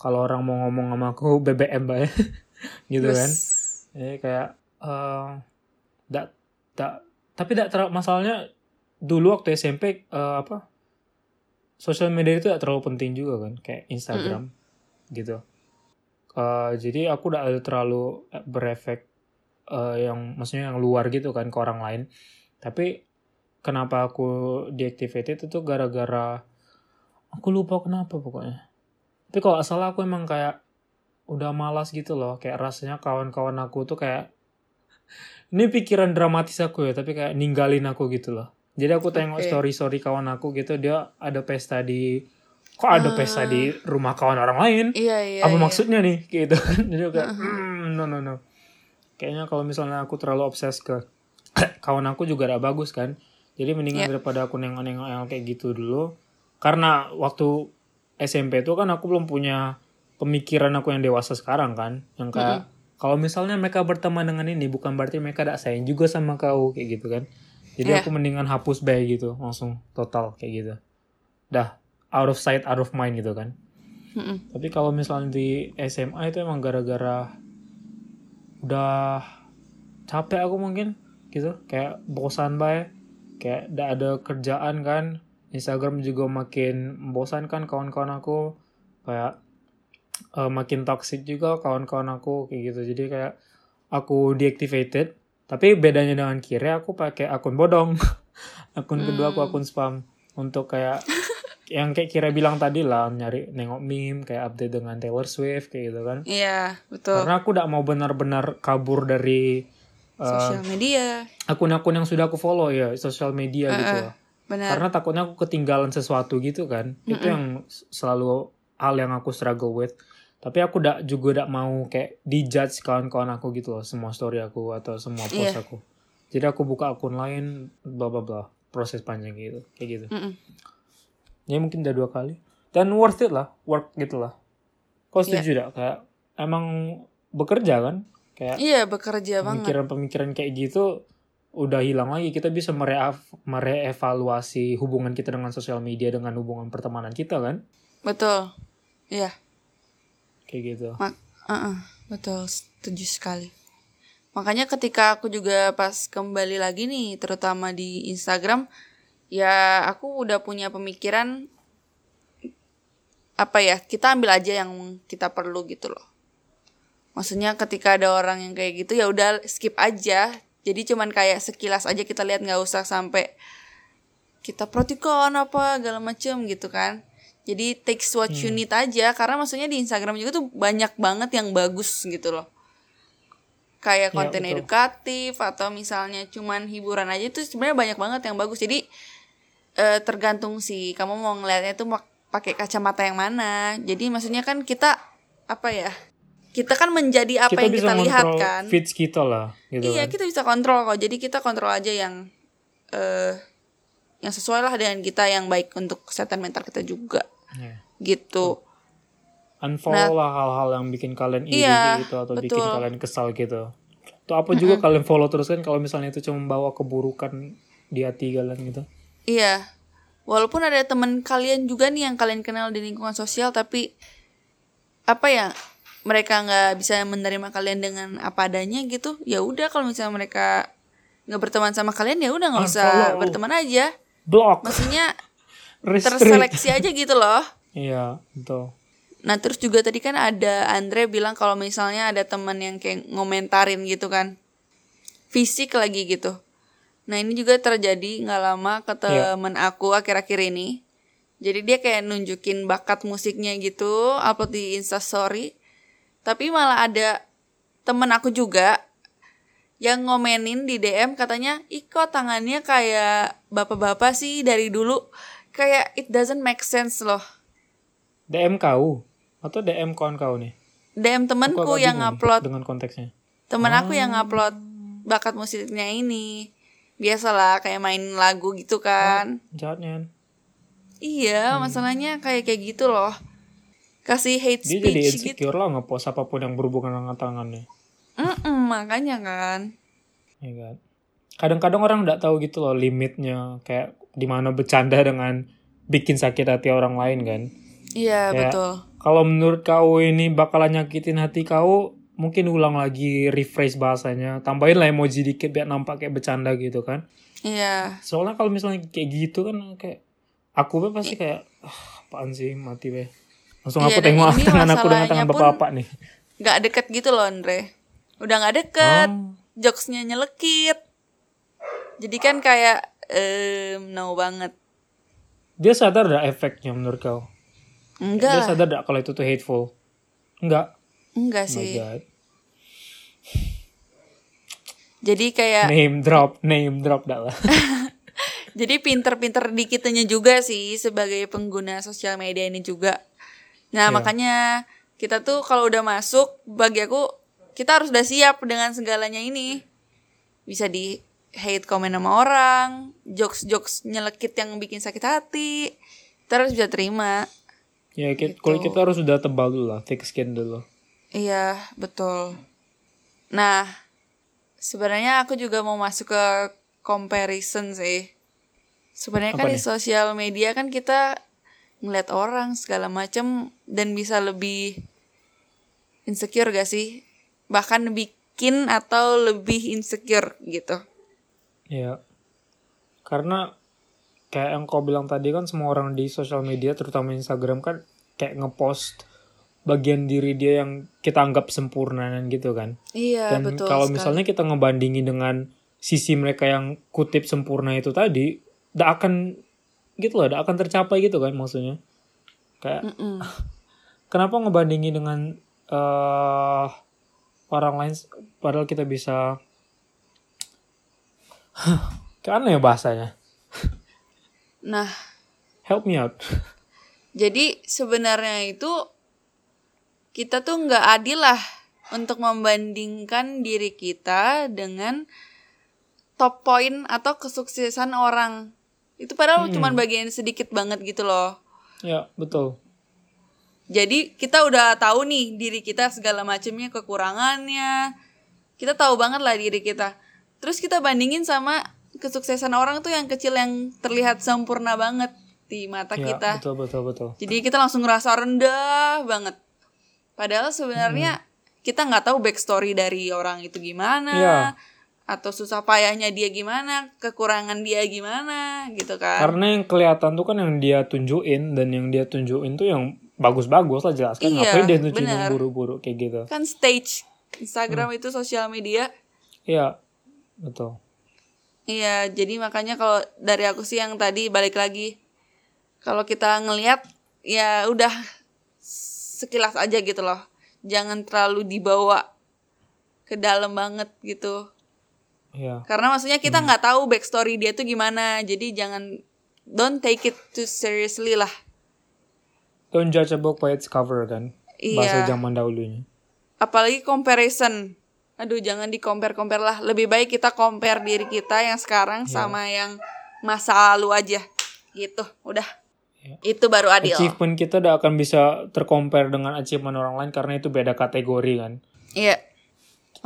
Kalau orang mau ngomong sama aku BBM bae gitu Terus, kan. Jadi kayak eh tak tak tapi tidak terlalu masalahnya dulu waktu SMP eh, apa sosial media itu tidak terlalu penting juga kan kayak Instagram gitu. Eh, jadi aku tidak ada terlalu berefek eh, yang maksudnya yang luar gitu kan ke orang lain. Tapi kenapa aku deactivated itu gara-gara aku lupa kenapa pokoknya tapi kalau salah aku emang kayak udah malas gitu loh kayak rasanya kawan-kawan aku tuh kayak ini pikiran dramatis aku ya tapi kayak ninggalin aku gitu loh. Jadi aku tengok Oke. story story kawan aku gitu dia ada pesta di kok ada pesta di rumah kawan orang lain? Iya iya. apa iya. maksudnya nih? Gitu jadi aku kayak hmm, no no no. Kayaknya kalau misalnya aku terlalu obses ke kawan aku juga gak bagus kan. Jadi mendingan Iya. daripada aku nengok-nengok yang kayak gitu dulu. Karena waktu SMP itu kan aku belum punya pemikiran aku yang dewasa sekarang kan. Yang kayak kalau misalnya mereka berteman dengan ini bukan berarti mereka tidak sayang juga sama kau kayak gitu kan? Jadi Iya. aku mendingan hapus bayi gitu langsung total kayak gitu. Dah out of sight out of mind gitu kan? Mm-mm. tapi kalau misalnya di SMA itu emang gara-gara udah capek aku mungkin gitu. Kayak bosan bae kayak tidak ada kerjaan kan. Instagram juga makin membosankan kawan-kawan aku. Kayak eh, makin toxic juga kawan-kawan aku kayak gitu jadi kayak aku deactivated tapi bedanya dengan Kire aku pakai akun bodong akun kedua aku akun spam untuk kayak yang kayak Kira bilang tadi lah nyari nengok meme kayak update dengan Taylor Swift kayak gitu kan Iya betul. karena aku tidak mau benar-benar kabur dari eh, Sosial media. akun-akun yang sudah aku follow ya sosial media gitu lah. Benar. karena takutnya aku ketinggalan sesuatu gitu kan itu yang selalu hal yang aku struggle with tapi aku dak juga tidak mau kayak dijudge kawan-kawan aku gitu loh semua story aku atau semua post Iya. aku jadi aku buka akun lain bla bla bla proses panjang gitu kayak gitu Mm-mm. ya mungkin udah dua kali dan worth it lah work gitu lah kau Iya. setuju tidak kayak emang bekerja kan kayak Iya bekerja banget. pemikiran-pemikiran kayak gitu udah hilang lagi kita bisa mereaf- mereevaluasi hubungan kita dengan sosial media dengan hubungan pertemanan kita kan Betul. Iya. Kayak gitu Mak, uh-uh, betul, setuju sekali. Makanya ketika aku juga pas kembali lagi nih, terutama di Instagram, ya aku udah punya pemikiran apa ya, kita ambil aja yang kita perlu gitu loh. Maksudnya ketika ada orang yang kayak gitu ya udah skip aja. Jadi cuman kayak sekilas aja kita lihat nggak usah sampai kita protikon apa segala macem gitu kan. Jadi takes what you need aja karena maksudnya di Instagram juga tuh banyak banget yang bagus gitu loh. Kayak Ya, konten betul. edukatif atau misalnya cuman hiburan aja itu sebenarnya banyak banget yang bagus. Jadi eh, tergantung sih kamu mau ngelihatnya tuh pakai kacamata yang mana. Jadi maksudnya kan kita apa ya? Kita kan menjadi apa kita yang kita lihat kan. feeds kita lah gitu Iya, kan kita bisa kontrol kok. Jadi kita kontrol aja yang eh yang sesuai lah dengan kita yang baik untuk kesehatan mental kita juga. Iya. Gitu. unfollow lah hal-hal yang bikin kalian iri Iya, gitu atau bikin betul. kalian kesal gitu atau apa juga kalian follow terus kan kalau misalnya itu cuma membawa keburukan di hati kalian gitu Iya. Walaupun ada teman kalian juga nih yang kalian kenal di lingkungan sosial tapi apa ya? Mereka nggak bisa menerima kalian dengan apa adanya gitu. Ya udah kalau misalnya mereka nggak berteman sama kalian ya udah nggak usah berteman aja. Block. Maksudnya terseleksi aja gitu loh. iya betul. Nah terus juga tadi kan ada Andre bilang kalau misalnya ada teman yang kayak ngomentarin gitu kan. Fisik lagi gitu. Nah ini juga terjadi nggak lama ke temen aku akhir-akhir ini. Jadi dia kayak nunjukin bakat musiknya gitu Upload di instastory Tapi malah ada temen aku juga yang ngomenin di DM katanya, ih kok tangannya kayak bapak-bapak sih dari dulu. Kayak it doesn't make sense loh. DM kau atau DM kawan kau nih? DM Aku agak yang upload. dengan konteksnya? Temen aku yang upload bakat musiknya ini. Biasalah kayak main lagu gitu kan. Jahatnya iya masalahnya kayak kayak gitu loh. Kasih hate dia jadi speech gitu. insecure lah ngepost apa pun yang berhubungan dengan tangannya Mm-mm, makanya kan. Ya kan? Kadang-kadang orang nggak tahu gitu loh limitnya kayak di mana bercanda dengan bikin sakit hati orang lain kan? Iya Kayak- betul. kalau menurut kau ini bakalan nyakitin hati kau mungkin ulang lagi rephrase bahasanya. Tambahin lah emoji dikit biar nampak kayak bercanda gitu kan? Iya. Soalnya kalau misalnya kayak gitu kan kayak aku be pasti kayak ah, apaan sih mati be? Langsung Iya, aku tengok tangan aku dengan tangan bapak-bapak nih. nggak deket gitu loh Andre udah nggak deket Oh. jokesnya nyelekit jadi kan kayak em no banget. Dia sadar gak efeknya menurut kau? Enggak Dia sadar gak kalau itu tuh hateful? Enggak. enggak Oh sih. God. Jadi kayak Name drop, name drop dah lah. Jadi pinter-pinter dikitnya juga sih sebagai pengguna sosial media ini juga. Nah Iya. makanya kita tuh kalau udah masuk, bagi aku kita harus udah siap dengan segalanya ini. Bisa di hate komen sama orang, jokes-jokes nyelekit yang bikin sakit hati, kita harus bisa terima. ya kita, Gitu. kalau kita harus udah tebal dulu lah, thick skin dulu. Iya betul. Nah sebenarnya aku juga mau masuk ke comparison sih. Sebenarnya kan Apa di nih? sosial media kan kita ngeliat orang segala macam dan bisa lebih insecure gak sih? Bahkan bikin atau lebih insecure gitu. Ya. Karena kayak yang kau bilang tadi kan semua orang di sosial media terutama Instagram kan kayak ngepost bagian diri dia yang kita anggap sempurna gitu kan. Iya Dan betul. kalau sekali. misalnya kita ngebandingin dengan sisi mereka yang kutip sempurna itu tadi, tidak akan gitu loh, tidak akan tercapai gitu kan maksudnya. Kayak Mm-mm. kenapa ngebandingin dengan eh orang lain padahal kita bisa kayak aneh ya bahasanya. Nah Help me out. Jadi sebenarnya itu kita tuh nggak adil lah untuk membandingkan diri kita dengan top point atau kesuksesan orang. Itu padahal Hmm. cuman bagian sedikit banget gitu loh. ya, betul. Jadi kita udah tahu nih diri kita segala macamnya kekurangannya. Kita tahu banget lah diri kita. Terus kita bandingin sama kesuksesan orang tuh yang kecil yang terlihat sempurna banget di mata Ya, kita. betul betul betul. Jadi kita langsung ngerasa rendah banget. Padahal sebenarnya kita nggak tahu backstory dari orang itu gimana, Iya. atau susah payahnya dia gimana, kekurangan dia gimana, gitu kan? Karena yang kelihatan tuh kan yang dia tunjukin dan yang dia tunjukin tuh yang bagus-bagus lah jelas kan. Iya, Ngapain dia buruk-buruk kayak gitu. Kan stage Instagram Hmm. itu sosial media. Iya, betul. Iya, jadi makanya kalau dari aku sih yang tadi balik lagi, kalau kita ngelihat ya udah sekilas aja gitu loh, jangan terlalu dibawa ke dalam banget gitu. Iya. Karena maksudnya kita nggak tahu backstory dia tuh gimana, jadi jangan don't take it too seriously lah. Don't judge a book by its cover kan. Bahasa Iya. zaman dahulunya. Apalagi comparison. Aduh, jangan di compare compare lah. Lebih baik kita compare diri kita yang sekarang sama yang masa lalu aja. Gitu, udah. Iya. Itu baru adil. Achievement kita udah akan bisa tercompare dengan achievement orang lain karena itu beda kategori kan. Iya.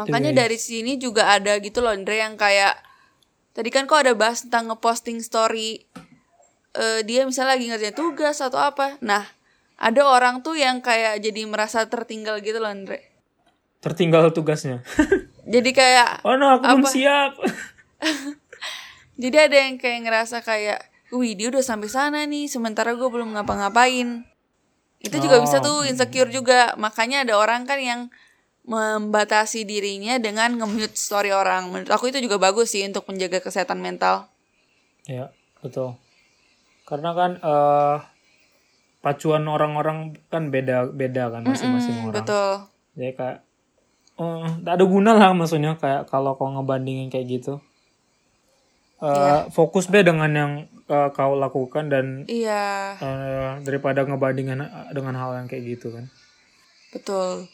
Makanya guys. dari sini juga ada gitu loh Andre yang kayak tadi kan kok ada bahas tentang ngeposting story eh dia misalnya lagi ngerjain tugas atau apa. Nah, ada orang tuh yang kayak jadi merasa tertinggal gitu loh Andre. Tertinggal tugasnya. Jadi kayak oh no, aku belum Apa? siap. jadi ada yang kayak ngerasa kayak wih dia udah sampai sana nih sementara gue belum ngapa-ngapain. Itu juga Oh, bisa tuh insecure juga. Makanya ada orang kan yang membatasi dirinya dengan nge-mute story orang. Menurut aku itu juga bagus sih untuk menjaga kesehatan mental. ya, betul. Karena kan eh pacuan orang-orang kan beda-beda kan masing-masing Hmm, orang. betul. Jadi kayak eh tak ada guna lah maksudnya kayak kalau kau ngebandingin kayak gitu. Eh Iya. fokus deh dengan yang eh, kau lakukan dan Iya, eh, daripada ngebandingin dengan hal yang kayak gitu kan. betul.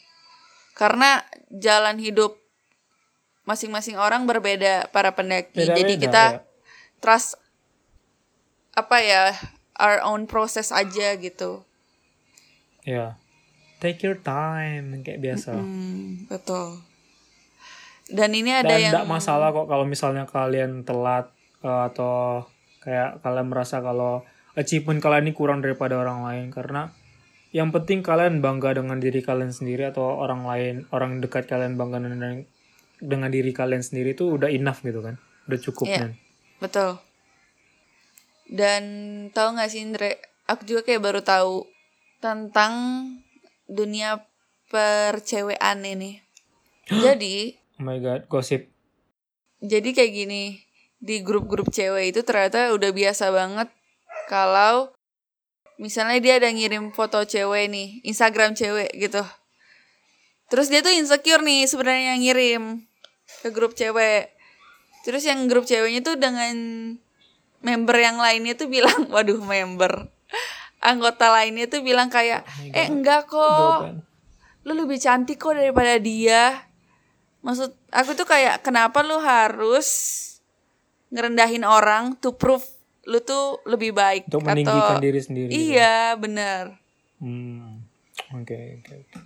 Karena jalan hidup masing-masing orang berbeda para pendaki. Beda-beda, Jadi kita ya. trust apa ya our own process aja gitu. Ya. Take your time kayak biasa. Hmm, betul. Dan ini ada Dan yang tidak masalah kok kalau misalnya kalian telat eh, atau kayak kalian merasa kalau achievement kalian ini kurang daripada orang lain karena yang penting kalian bangga dengan diri kalian sendiri atau orang lain orang dekat kalian bangga dengan dengan diri kalian sendiri itu udah enough gitu kan udah cukup Iya. kan betul. Dan tahu nggak sih Indre, aku juga kayak baru tahu tentang dunia percewean ini. Jadi oh my god gosip jadi kayak gini di grup-grup cewek itu ternyata udah biasa banget kalau misalnya dia ada ngirim foto cewek nih, Instagram cewek gitu. Terus dia tuh insecure nih sebenarnya yang ngirim ke grup cewek. Terus yang grup ceweknya tuh dengan member yang lainnya tuh bilang, waduh member. Anggota lainnya tuh bilang kayak, eh enggak kok, lu lebih cantik kok daripada dia. Maksud aku tuh kayak kenapa lu harus ngerendahin orang to prove lu tuh lebih baik Untuk meninggikan diri sendiri. gitu. Iya, bener. Hmm. Oke, oke. oke.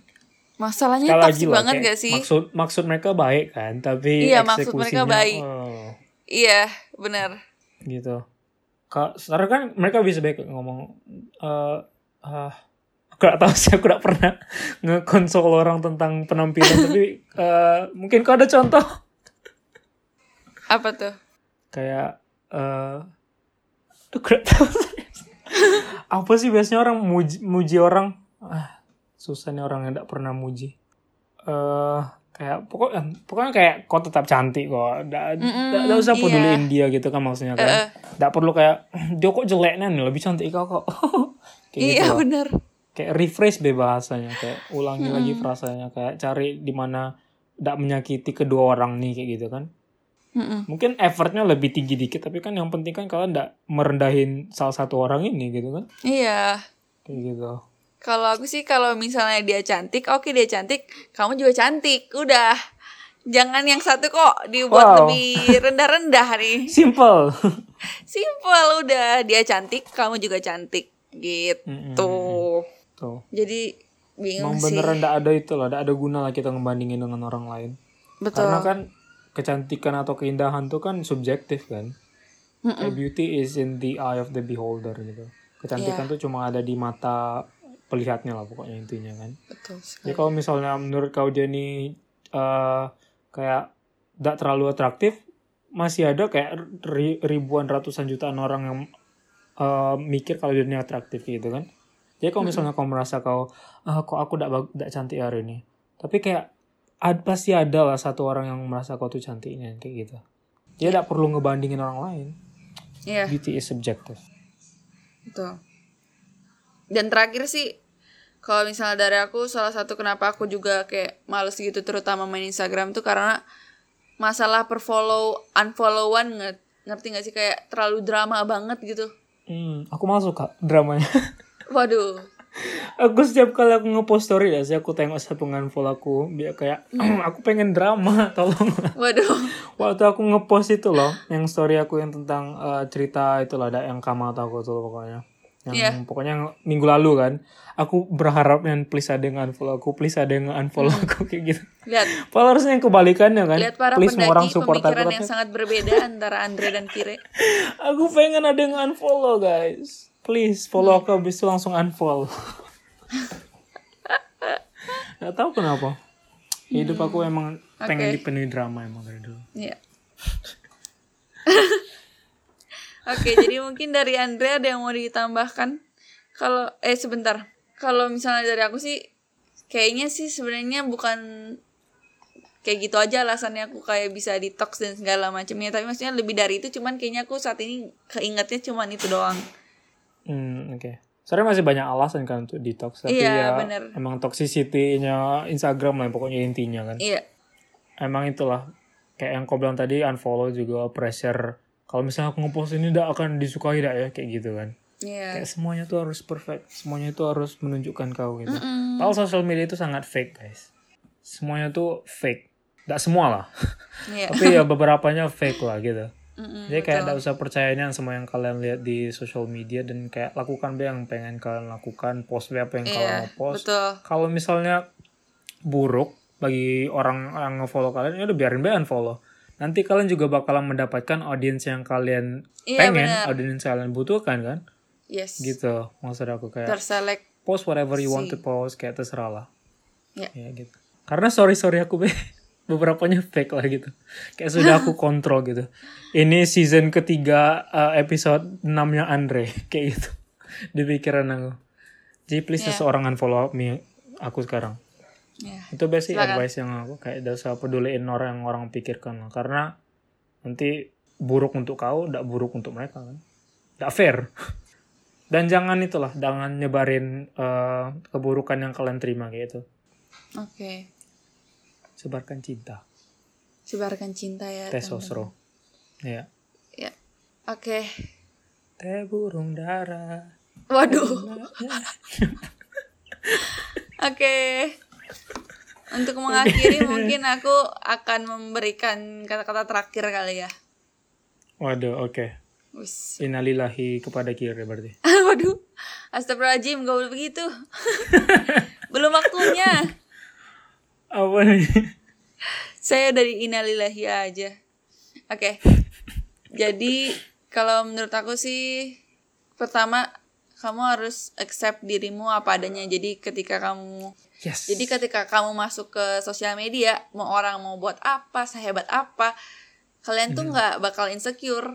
Masalahnya lagi toxic loh, banget kayak gak sih? Maksud maksud mereka baik kan, tapi Iya, maksud mereka baik. oh, Iya, bener. Gitu. Kak, sekarang kan mereka bisa baik ngomong eh ah, aku gak tahu sih aku gak pernah ngekonsol orang tentang penampilan tapi eh, mungkin kau ada contoh Apa tuh? kayak eh aku gak tahu apa sih biasanya orang muji, muji orang ah susah nih orang yang gak pernah muji eh kayak pokoknya pokoknya kayak kau tetap cantik kok nggak- nggak usah iya. peduliin dia gitu kan maksudnya Eh, eh. kan nggak perlu kayak dia kok jelek nih lebih cantik kau kok kayak gitu iya, loh. bener. kayak refresh deh bahasanya kayak ulangi lagi frasanya kayak cari di mana tidak menyakiti kedua orang nih kayak gitu kan Mm-mm. mungkin effortnya lebih tinggi dikit tapi kan yang penting kan kalian tidak merendahin salah satu orang ini gitu kan Iya. kayak gitu Kalau aku sih kalau misalnya dia cantik, oke dia cantik, kamu juga cantik. Udah. Jangan yang satu kok dibuat Wow. lebih rendah-rendah nih. simple Simple udah, dia cantik, kamu juga cantik. Gitu. Mm-mm. tuh Jadi bingung emang sih. beneran ada itu lah tidak ada guna lah kita ngebandingin dengan orang lain Betul. karena kan kecantikan atau keindahan tuh kan subjektif kan Kayak beauty is in the eye of the beholder gitu kecantikan Iya. tuh cuma ada di mata pelihatnya lah pokoknya intinya kan Betul sekali. Jadi kalau misalnya menurut kau dia nih eh, kayak tidak terlalu atraktif, masih ada kayak ri- ribuan ratusan jutaan orang yang eh, mikir kalau dia ini atraktif gitu kan. Jadi kalau misalnya kau merasa kau, ah kok aku tidak tidak cantik hari ini, tapi kayak ad, pasti ada lah satu orang yang merasa kau tuh cantiknya kayak gitu. Dia tidak perlu ngebandingin orang lain. Iya, Beauty is subjective. betul. Dan terakhir sih kalau misalnya dari aku salah satu kenapa aku juga kayak males gitu terutama main Instagram tuh karena masalah perfollow unfollowan nge- ngerti gak sih kayak terlalu drama banget gitu. Hmm, aku masuk kak dramanya. Waduh. aku setiap kali aku ngepost story ya sih aku tengok siapa follow aku biar kayak aku pengen drama tolong Waduh. waktu aku ngepost itu loh yang story aku yang tentang eh, cerita itu lah ada yang kamu tahu aku tuh pokoknya yang Iya. pokoknya minggu lalu kan aku berharap yang please ada yang unfollow aku please ada yang unfollow aku kayak gitu. Lihat, padahal harusnya yang kebalikannya kan. Lihat para please semua orang pendaki support aku pemikiran yang sangat berbeda antara Andre dan Kire. aku pengen ada yang unfollow guys. Please follow aku habis itu langsung unfollow. Gak tahu kenapa. Hidup aku emang pengen Oke. dipenuhi drama emang dari dulu. Iya. Oke, jadi mungkin dari Andre ada yang mau ditambahkan? Kalau eh sebentar. Kalau misalnya dari aku sih kayaknya sih sebenarnya bukan kayak gitu aja alasannya aku kayak bisa detox dan segala macamnya tapi maksudnya lebih dari itu cuman kayaknya aku saat ini keingetnya cuman itu doang Hmm, oke. Sebenarnya masih banyak alasan kan untuk detox, tapi Iya, ya bener. emang toxicity-nya Instagram lah pokoknya intinya kan. iya Emang itulah kayak yang kau bilang tadi unfollow juga pressure. Kalau misalnya aku ngepost ini tidak akan disukai tidak ya kayak gitu kan. iya Kayak semuanya tuh harus perfect, semuanya tuh harus menunjukkan kau gitu. Padahal sosial media itu sangat fake guys. Semuanya tuh fake. Tidak semua lah, iya tapi ya beberapanya fake lah gitu. Mm-mm, Jadi kayak tidak usah percayain yang semua yang kalian lihat di social media dan kayak lakukan be yang pengen kalian lakukan, post be apa yang kalian iya mau post. Kalau misalnya buruk bagi orang yang nge-follow kalian, ya udah biarin be unfollow. Nanti kalian juga bakalan mendapatkan audiens yang kalian Iya, pengen, audiens yang kalian butuhkan kan? yes Gitu. Maksud aku kayak terselek post whatever you want Si. to post kayak terserah lah. Iya. Ya gitu. Karena story story aku be beberapanya fake lah gitu. Kayak sudah aku kontrol gitu. Ini season ketiga uh, episode 6-nya Andre kayak gitu. Di pikiran aku. Jadi please Iya. seseorang unfollow me aku sekarang. Ya Itu basic Silakan. advice yang aku kayak tidak usah peduliin orang yang orang pikirkan lah. Karena nanti buruk untuk kau, tidak buruk untuk mereka kan. Tidak fair. Dan jangan itulah, jangan nyebarin eh, keburukan yang kalian terima kayak itu. Oke. Sebarkan cinta. Sebarkan cinta ya. Teh teman-teman. sosro. Ya. Ya. Oke. Teh burung dara. Waduh. Oke. Untuk mengakhiri mungkin aku akan memberikan kata-kata terakhir kali ya. Waduh, oke. Wis. Innalillahi kepada kiri berarti. Waduh. Astagfirullahaladzim, gak boleh begitu. Belum waktunya. Apa nih? Saya dari innalillahi aja. Oke. Jadi kalau menurut aku sih pertama kamu harus accept dirimu apa adanya. Jadi ketika kamu Yes. Jadi ketika kamu masuk ke sosial media, mau orang mau buat apa, sehebat apa, kalian tuh nggak bakal insecure.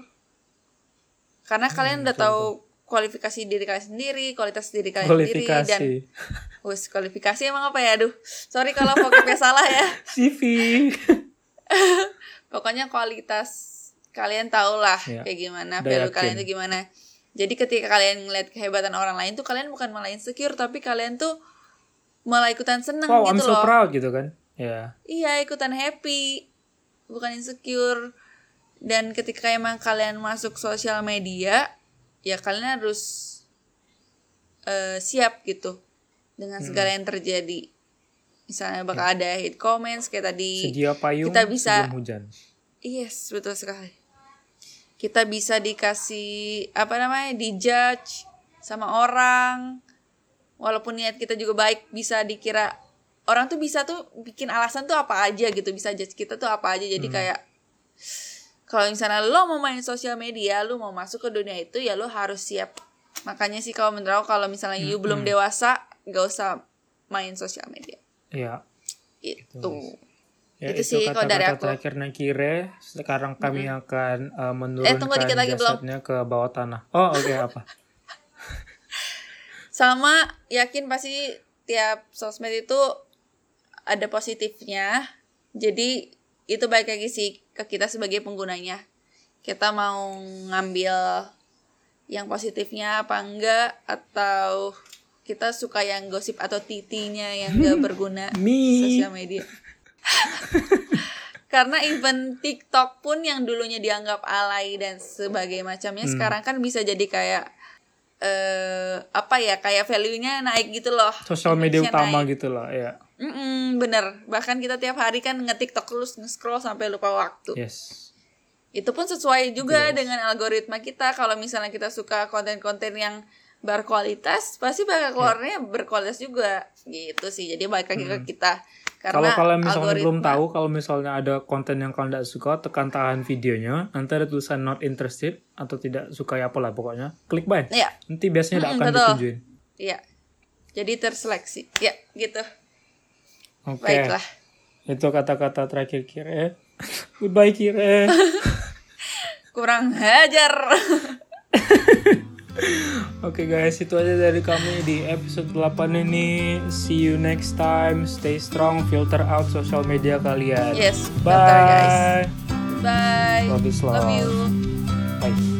Karena kalian udah tahu kualifikasi diri kalian sendiri, kualitas diri kalian sendiri dan. Wus, kualifikasi emang apa ya? Aduh, sorry kalau pokoknya salah ya. CV. Pokoknya kualitas kalian tahu lah Iya. kayak gimana, value kalian itu gimana. Jadi ketika kalian ngeliat kehebatan orang lain tuh kalian bukan malah insecure tapi kalian tuh malah ikutan seneng Wow, I'm gitu so loh. proud gitu kan. Ya. Iya, ikutan happy. Bukan insecure. Dan ketika emang kalian masuk sosial media, ya kalian harus eh, siap gitu dengan segala yang terjadi. Misalnya bakal ada hate comments kayak tadi. Sedia payung kita bisa- hujan. Yes, betul sekali. Kita bisa dikasih apa namanya, dijudge sama orang. Walaupun niat kita juga baik, bisa dikira orang tuh bisa tuh bikin alasan tuh apa aja gitu, bisa judge kita tuh apa aja. Jadi kayak kalau misalnya lo mau main sosial media, lo mau masuk ke dunia itu ya lo harus siap. Makanya sih kalau menurut aku kalau misalnya you belum dewasa, gak usah main sosial media. Ya. Itu. Ya, Itu sih kalau dari aku. terakhir Nakire. Sekarang kami akan uh, Eh, tunggu menurunkan dikit lagi, belum. jasadnya ke bawah tanah. Oh, oke apa? Sama yakin pasti tiap sosmed itu ada positifnya. Jadi itu baik lagi sih ke kita sebagai penggunanya. Kita mau ngambil yang positifnya apa enggak atau kita suka yang gosip atau titinya yang gak berguna Me. sosial media. Karena even TikTok pun yang dulunya dianggap alay dan sebagai macamnya sekarang kan bisa jadi kayak eh apa ya kayak value-nya naik gitu loh. Sosial media utama naik. gitu lah, ya. Mm-mm, bener. Bahkan kita tiap hari kan nge-TikTok terus nge-scroll sampai lupa waktu. Yes. Itu pun sesuai juga dengan algoritma kita. Kalau misalnya kita suka konten-konten yang berkualitas, pasti bakal keluarnya berkualitas juga. Gitu sih. Jadi balik lagi ke kita. Kalau Karena kalian misalnya belum algoritma- tahu, kalau misalnya ada konten yang kalian tidak suka, tekan tahan videonya. Nanti ada tulisan not interested atau tidak suka ya apalah pokoknya. Klik buy. Iya, Nanti biasanya tidak Mm-mm, akan betul. ditunjukin. iya. Jadi terseleksi. Ya, gitu. Oke. Baiklah. Itu kata-kata terakhir Kire. Goodbye Kire. Kurang hajar. Oke guys, itu aja dari kami di episode 8 ini. See you next time. Stay strong, filter out social media kalian. Yes, Bye. filter, guys. Bye. Love is Love love. you. Bye.